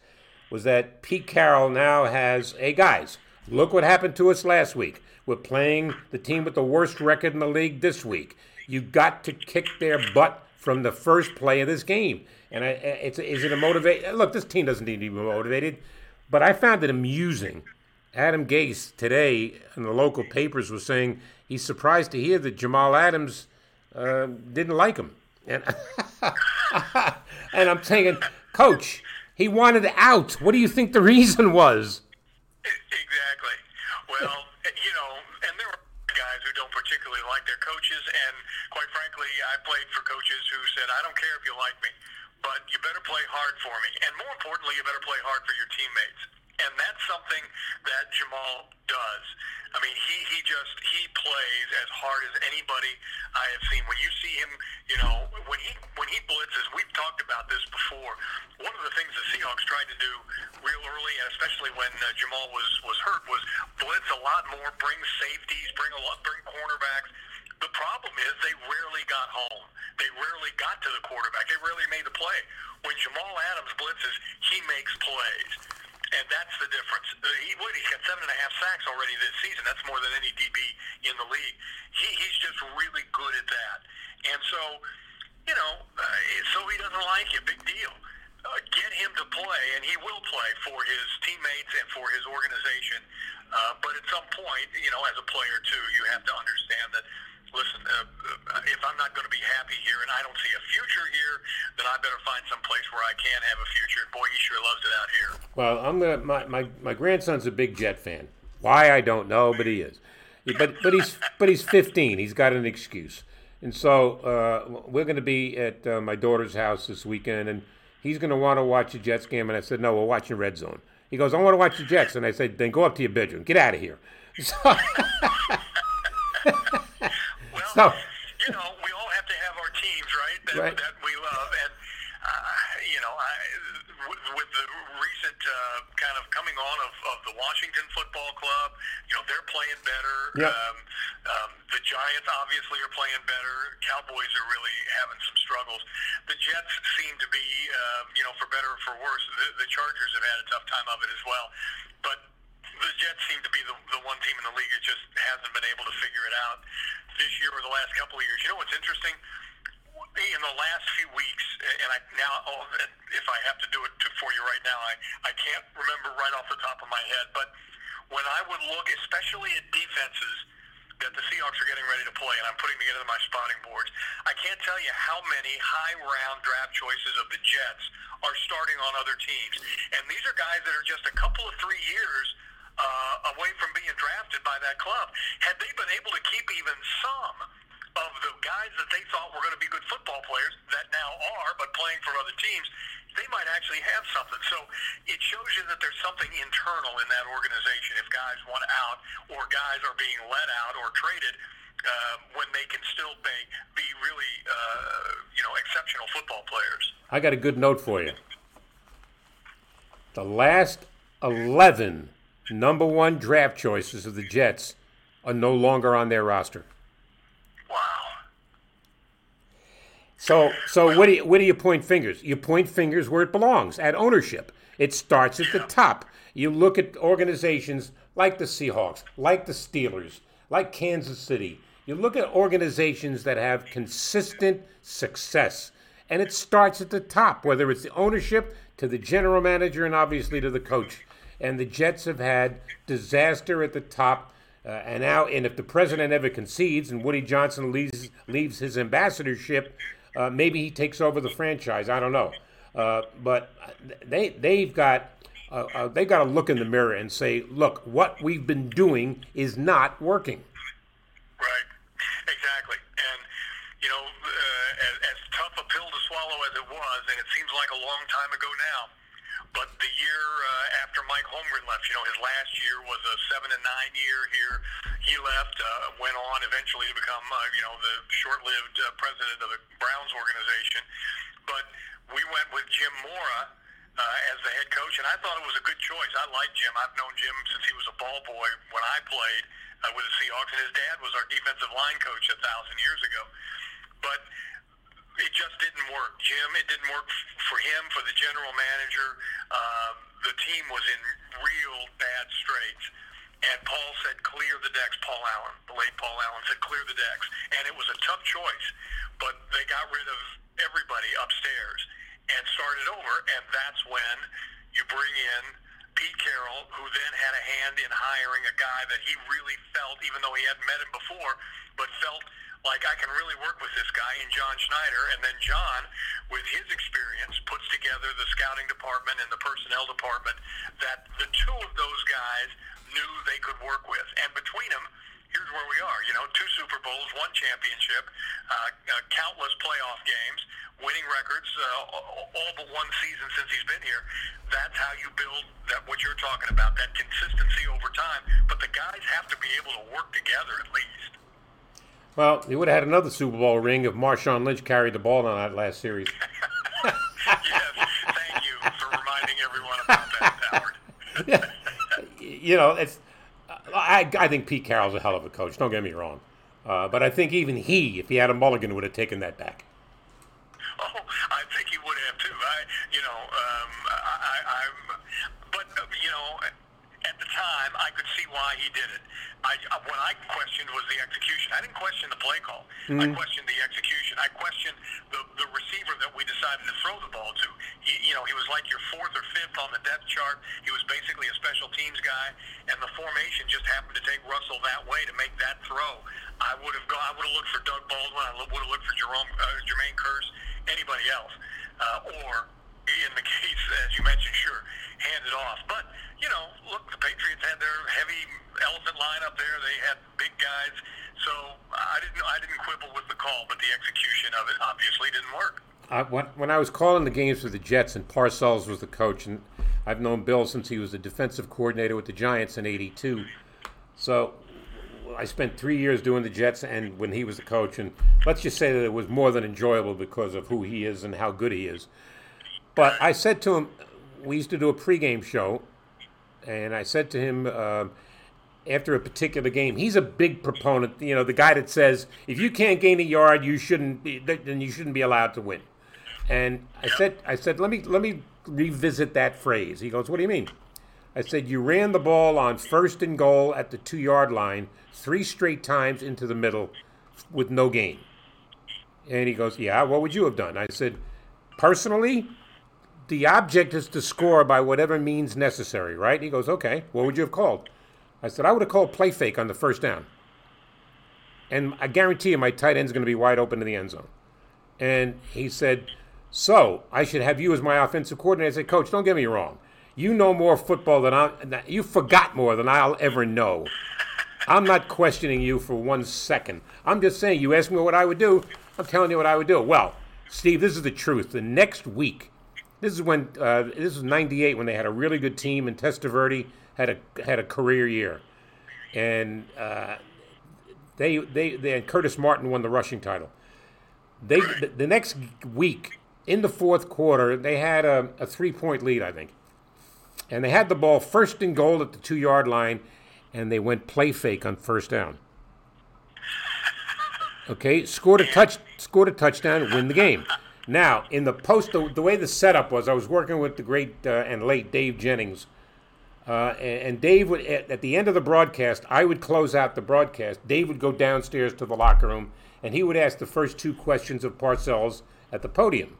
Speaker 2: was that Pete Carroll now has, hey guys, look what happened to us last week. We're playing the team with the worst record in the league this week. You got to kick their butt from the first play of this game. And I, it's is it a motivate? Look, this team doesn't need to be motivated, but I found it amusing. Adam Gase today in the local papers was saying he's surprised to hear that Jamal Adams uh, didn't like him. And, <laughs> and I'm thinking, Coach, he wanted out. What do you think the reason was?
Speaker 5: Exactly. Well, you know, and there are guys who don't particularly like their coaches, and quite frankly, I played for coaches who said, "I don't care if you like me, but you better play hard for me, and more importantly, you better play hard for your teammates." And that's something that Jamal does. I mean, he he just he plays as hard as anybody I have seen. When you see him, you know, when he when he blitzes, we've talked about this before. One of the things the Seahawks tried to do real early, and especially when uh, Jamal was was hurt, was blitz a lot more, bring safeties, bring a lot, bring cornerbacks. The problem is they rarely got home. They rarely got to the quarterback. They rarely made the play. When Jamal Adams blitzes, he makes plays and that's the difference. Uh, he would. He's got seven and a half sacks already this season. That's more than any DB in the league. He, he's just really good at that. And so, you know, uh, so he doesn't like it. Big deal. Uh, get him to play, and he will play for his teammates and for his organization. Uh, but at some point, you know, as a player too, you have to understand that listen, uh, uh, if I'm not going to be happy here and I don't see a future here, then I better find some place where I can have a future. Boy, he sure loves it out here.
Speaker 2: Well, I'm gonna. My, my, my grandson's a big Jet fan. Why I don't know, but he is. But but he's but he's 15. He's got an excuse. And so uh, we're going to be at uh, my daughter's house this weekend, and he's going to want to watch a Jets game. And I said, no, we're watching Red Zone. He goes, I want to watch the Jets. And I said, then go up to your bedroom. Get out of here. <laughs> So,
Speaker 5: so, you know, we all have to have our teams, right? That,
Speaker 2: right.
Speaker 5: that we love, and uh, you know, I, with, with the recent uh, kind of coming on of, of the Washington Football Club, you know, they're playing better.
Speaker 2: Yep.
Speaker 5: Um, um, the Giants obviously are playing better. Cowboys are really having some struggles. The Jets seem to be, um, you know, for better or for worse. The, the Chargers have had a tough time of it as well, but the Jets seem to be the, the one team in the league that just hasn't been able to figure it out this year or the last couple of years. You know what's interesting? In the last few weeks, and I now, oh, if I have to do it for you right now, I, I can't remember right off the top of my head, but when I would look, especially at defenses that the Seahawks are getting ready to play, and I'm putting together my spotting boards, I can't tell you how many high round draft choices of the Jets are starting on other teams. And these are guys that are just a couple of three years uh, away from being drafted by that club. Had they been able to keep even some of the guys that they thought were going to be good football players that now are, but playing for other teams, they might actually have something. So it shows you that there's something internal in that organization if guys want out or guys are being let out or traded. Uh, when they can still be, be really, uh, you know, exceptional football players.
Speaker 2: I got a good note for you. The last 11 number one draft choices of the Jets are no longer on their roster.
Speaker 5: Wow.
Speaker 2: So, so what do you, where do you point fingers? You point fingers where it belongs at ownership. It starts at the top. You look at organizations like the Seahawks, like the Steelers, like Kansas City. You look at organizations that have consistent success, and it starts at the top, whether it's the ownership to the general manager and obviously to the coach and the Jets have had disaster at the top. Uh, and now, and if the president ever concedes and Woody Johnson leaves leaves his ambassadorship, uh, maybe he takes over the franchise. I don't know, uh, but they they've got uh, uh, they got to look in the mirror and say, look, what we've been doing is not working.
Speaker 5: Right, exactly, and you know, uh, as, as tough a pill to swallow as it was, and it seems like a long time ago now but the year uh, after Mike Holmgren left, you know, his last year was a seven and nine year here. He left, uh, went on eventually to become, uh, you know, the short-lived uh, president of the Browns organization. But we went with Jim Mora uh, as the head coach, and I thought it was a good choice. I like Jim. I've known Jim since he was a ball boy when I played uh, with the Seahawks, and his dad was our defensive line coach a thousand years ago. But it just didn't work. Jim, it didn't work for him, for the general manager. Um, the team was in real bad straits. And Paul said, clear the decks, Paul Allen. The late Paul Allen said, clear the decks. And it was a tough choice, but they got rid of everybody upstairs and started over. And that's when you bring in Pete Carroll, who then had a hand in hiring a guy that he really felt, even though he hadn't met him before, but felt – like I can really work with this guy in John Schneider. And then John, with his experience, puts together the scouting department and the personnel department that the two of those guys knew they could work with. And between them, here's where we are. You know, two Super Bowls, one championship, uh, uh, countless playoff games, winning records, uh, all but one season since he's been here. That's how you build. that what you're talking about, that consistency over time. But the guys have to be able to work together at least.
Speaker 2: Well, he would have had another Super Bowl ring if Marshawn Lynch carried the ball on that last series. <laughs>
Speaker 5: yes, thank you for reminding everyone about that, Howard. <laughs>
Speaker 2: you know, it's. I, I think Pete Carroll's a hell of a coach. Don't get me wrong, uh, but I think even he, if he had a mulligan, would have taken that back.
Speaker 5: Oh, I think he would have too. I, you know, um, I, I, I'm, but uh, you know, at the time, I could see why he did it. I, uh, what I questioned was the execution. I didn't question the play call. I questioned the execution. I questioned the the receiver that we decided to throw the ball to. He, you know, he was like your fourth or fifth on the depth chart. He was basically a special teams guy, and the formation just happened to take Russell that way to make that throw. I would have gone. I would have looked for Doug Baldwin. I would have looked for Jerome uh, Jermaine Kearse, anybody else, uh, or in the <laughs> case as you mentioned, sure, hand it off. But you know, look, the Patriots had their heavy elephant line up there. They had big guys, so I didn't. I didn't quibble with the call, but the execution of it obviously didn't work.
Speaker 2: I, when, when I was calling the games for the Jets and Parcells was the coach, and I've known Bill since he was the defensive coordinator with the Giants in '82. So I spent three years doing the Jets, and when he was the coach, and let's just say that it was more than enjoyable because of who he is and how good he is. But I said to him, we used to do a pregame show, and I said to him uh, after a particular game, he's a big proponent. You know, the guy that says if you can't gain a yard, you shouldn't be, then you shouldn't be allowed to win. And I said, I said, let me let me revisit that phrase. He goes, what do you mean? I said, you ran the ball on first and goal at the two yard line three straight times into the middle with no gain. And he goes, yeah, what would you have done? I said, personally, the object is to score by whatever means necessary, right? He goes, okay, what would you have called? I said, I would have called play fake on the first down. And I guarantee you my tight end's going to be wide open in the end zone. And he said, so I should have you as my offensive coordinator. I said, Coach, don't get me wrong. You know more football than I. You forgot more than I'll ever know. I'm not questioning you for one second. I'm just saying you asked me what I would do. I'm telling you what I would do. Well, Steve, this is the truth. The next week, this is when uh, this was '98 when they had a really good team, and Testaverde had a had a career year, and uh, they they they and Curtis Martin won the rushing title. They the, the next week in the fourth quarter, they had a, a three point lead, I think, and they had the ball first and goal at the two yard line, and they went play fake on first down. Okay, scored a touch, scored a touchdown, win the game. Now, in the post, the, the way the setup was, I was working with the great uh, and late Dave Jennings, uh, and, Dave would at, at the end of the broadcast, I would close out the broadcast. Dave would go downstairs to the locker room, and he would ask the first two questions of Parcells at the podium.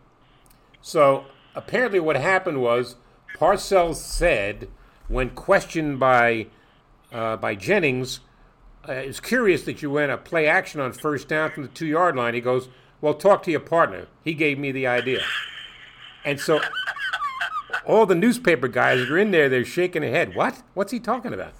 Speaker 2: So apparently, what happened was Parcells said, when questioned by uh, by Jennings, uh, it's curious that you went a play action on first down from the two yard line. He goes, Well, talk to your partner. He gave me the idea. And so all the newspaper guys that are in there, they're shaking their head. What? What's he talking about?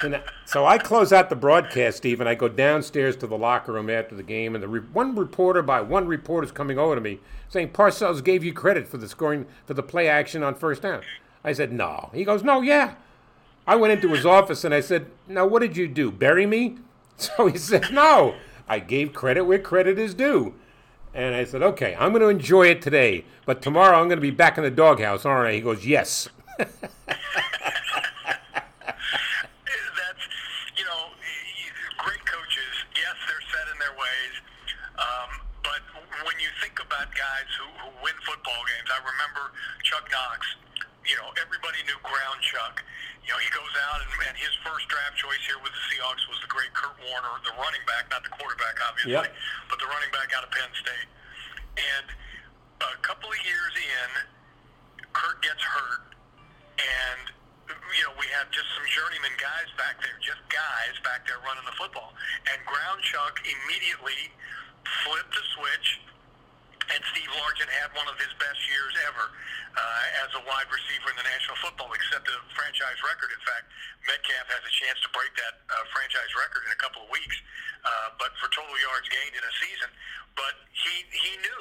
Speaker 2: And so I close out the broadcast, Steve, and I go downstairs to the locker room after the game, and the re- one reporter by one reporter is coming over to me saying Parcells gave you credit for the scoring for the play action on first down. I said no. He goes, no, yeah. I went into his office and I said, now what did you do? Bury me? <laughs> So he said, no. I gave credit where credit is due. And I said, okay, I'm going to enjoy it today, but tomorrow I'm going to be back in the doghouse, aren't I? He goes, yes. <laughs>
Speaker 5: That's, you know, great coaches. Yes, they're set in their ways. Um, but when you think about guys who, who win football games, I remember Chuck Knox. You know, everybody knew Ground Chuck. You know, he goes out and, and his first draft choice here with the Seahawks was the great Curt Warner, the running back, not the quarterback, obviously,
Speaker 2: Yep.
Speaker 5: but the running back out of Penn State. And a couple of years in, Kurt gets hurt, and you know we have just some journeyman guys back there, just guys back there running the football. And Ground Chuck immediately flipped the switch, and Steve Largent had one of his best years ever uh, as a wide receiver in the National Football League, set the franchise record. In fact, Metcalf has a chance to break that uh, franchise record in a couple of weeks, uh, but for total yards gained in a season. But he he knew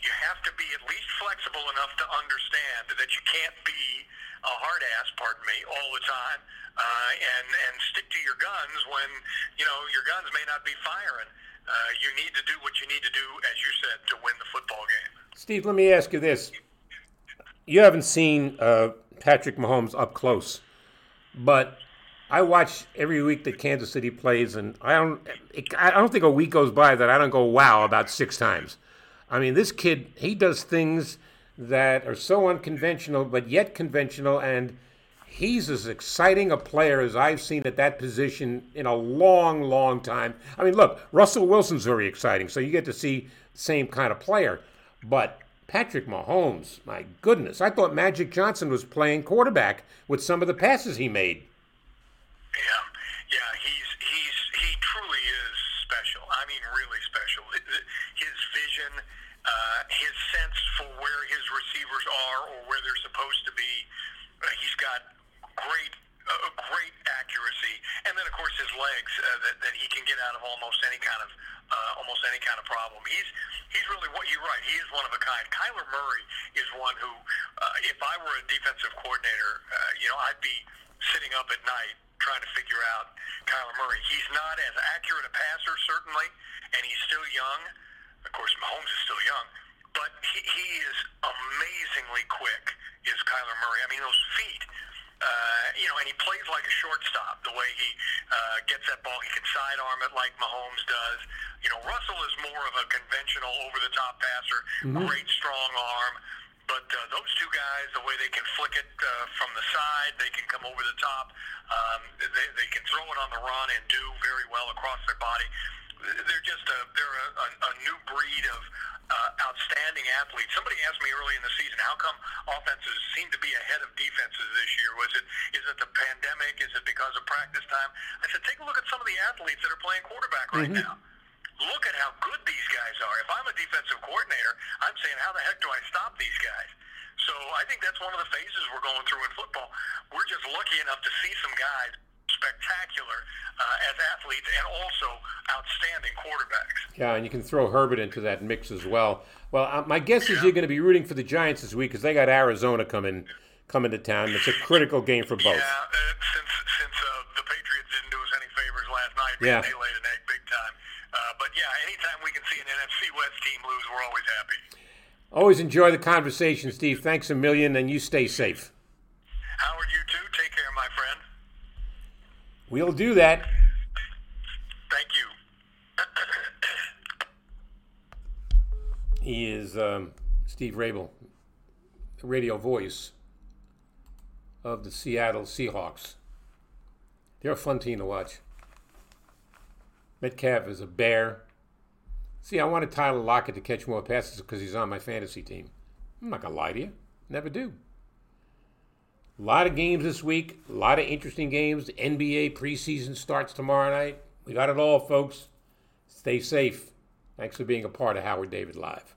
Speaker 5: you have to be at least flexible enough to understand that you can't be a hard ass, pardon me, all the time, uh, and and stick to your guns when you know your guns may not be firing. You need to do what you need to do, as you said, to win the football game.
Speaker 2: Steve, let me ask you this: You haven't seen uh, Patrick Mahomes up close, but I watch every week that Kansas City plays, and I don't, I don't think a week goes by that I don't go wow about six times. I mean, this kid, he does things that are so unconventional, but yet conventional, and he's as exciting a player as I've seen at that position in a long, long time. I mean, look, Russell Wilson's very exciting, so you get to see the same kind of player. But Patrick Mahomes, my goodness, I thought Magic Johnson was playing quarterback with some of the passes he made.
Speaker 5: Yeah, yeah, he's he's he truly is special. I mean, really special. His vision, uh, his sense for where his receivers are or where they're supposed to be. Uh, he's got great uh, great accuracy, and then of course his legs uh, that, that he can get out of almost any kind of uh, almost any kind of problem. He's he's really what you're right. He is one of a kind. Kyler Murray is one who, uh, if I were a defensive coordinator, uh, you know, I'd be sitting up at night trying to figure out Kyler Murray. He's not as accurate a passer certainly, and he's still young. Of course, Mahomes is still young, but he, he is amazingly quick. Is Kyler Murray? I mean, those feet uh, you know, and he plays like a shortstop. The way he uh, gets that ball, he can sidearm it like Mahomes does. You know, Russell is more of a conventional over-the-top passer, mm-hmm. great strong arm. But uh, those two guys, the way they can flick it uh, from the side, they can come over the top. Um, they, they can throw it on the run and do very well across their body. They're just a they're a, a, a new breed of uh, outstanding athletes. Somebody asked me early in the season, how come offenses seem to be ahead of defenses this year? Was it is it the pandemic? Is it because of practice time? I said, take a look at some of the athletes that are playing quarterback right mm-hmm. now. Look at how good these guys are. If I'm a defensive coordinator, I'm saying, how the heck do I stop these guys? So I think that's one of the phases we're going through in football. We're just lucky enough to see some guys spectacular uh, as athletes and also outstanding quarterbacks.
Speaker 2: Yeah, and you can throw Herbert into that mix as well. Well, uh, my guess yeah. is you're going to be rooting for the Giants this week because they got Arizona coming coming to town. It's a critical game for both.
Speaker 5: Yeah, uh, since since uh, the Patriots didn't do us any favors last night, yeah. they laid an egg big time. Uh, but yeah, anytime we can see an NFC West team lose, we're always happy.
Speaker 2: Always enjoy the conversation, Steve. Thanks a million, and you stay safe.
Speaker 5: Howard, you too. Take care, my friend.
Speaker 2: We'll do that.
Speaker 5: Thank
Speaker 2: you. he is um, Steve Raible, radio voice of the Seattle Seahawks. They're a fun team to watch. Metcalf is a bear. See, I wanted Tyler Lockett to catch more passes because he's on my fantasy team. I'm not going to lie to you. Never do. A lot of games this week, a lot of interesting games. The NBA preseason starts tomorrow night. We got it all, folks. Stay safe. Thanks for being a part of Howard David Live.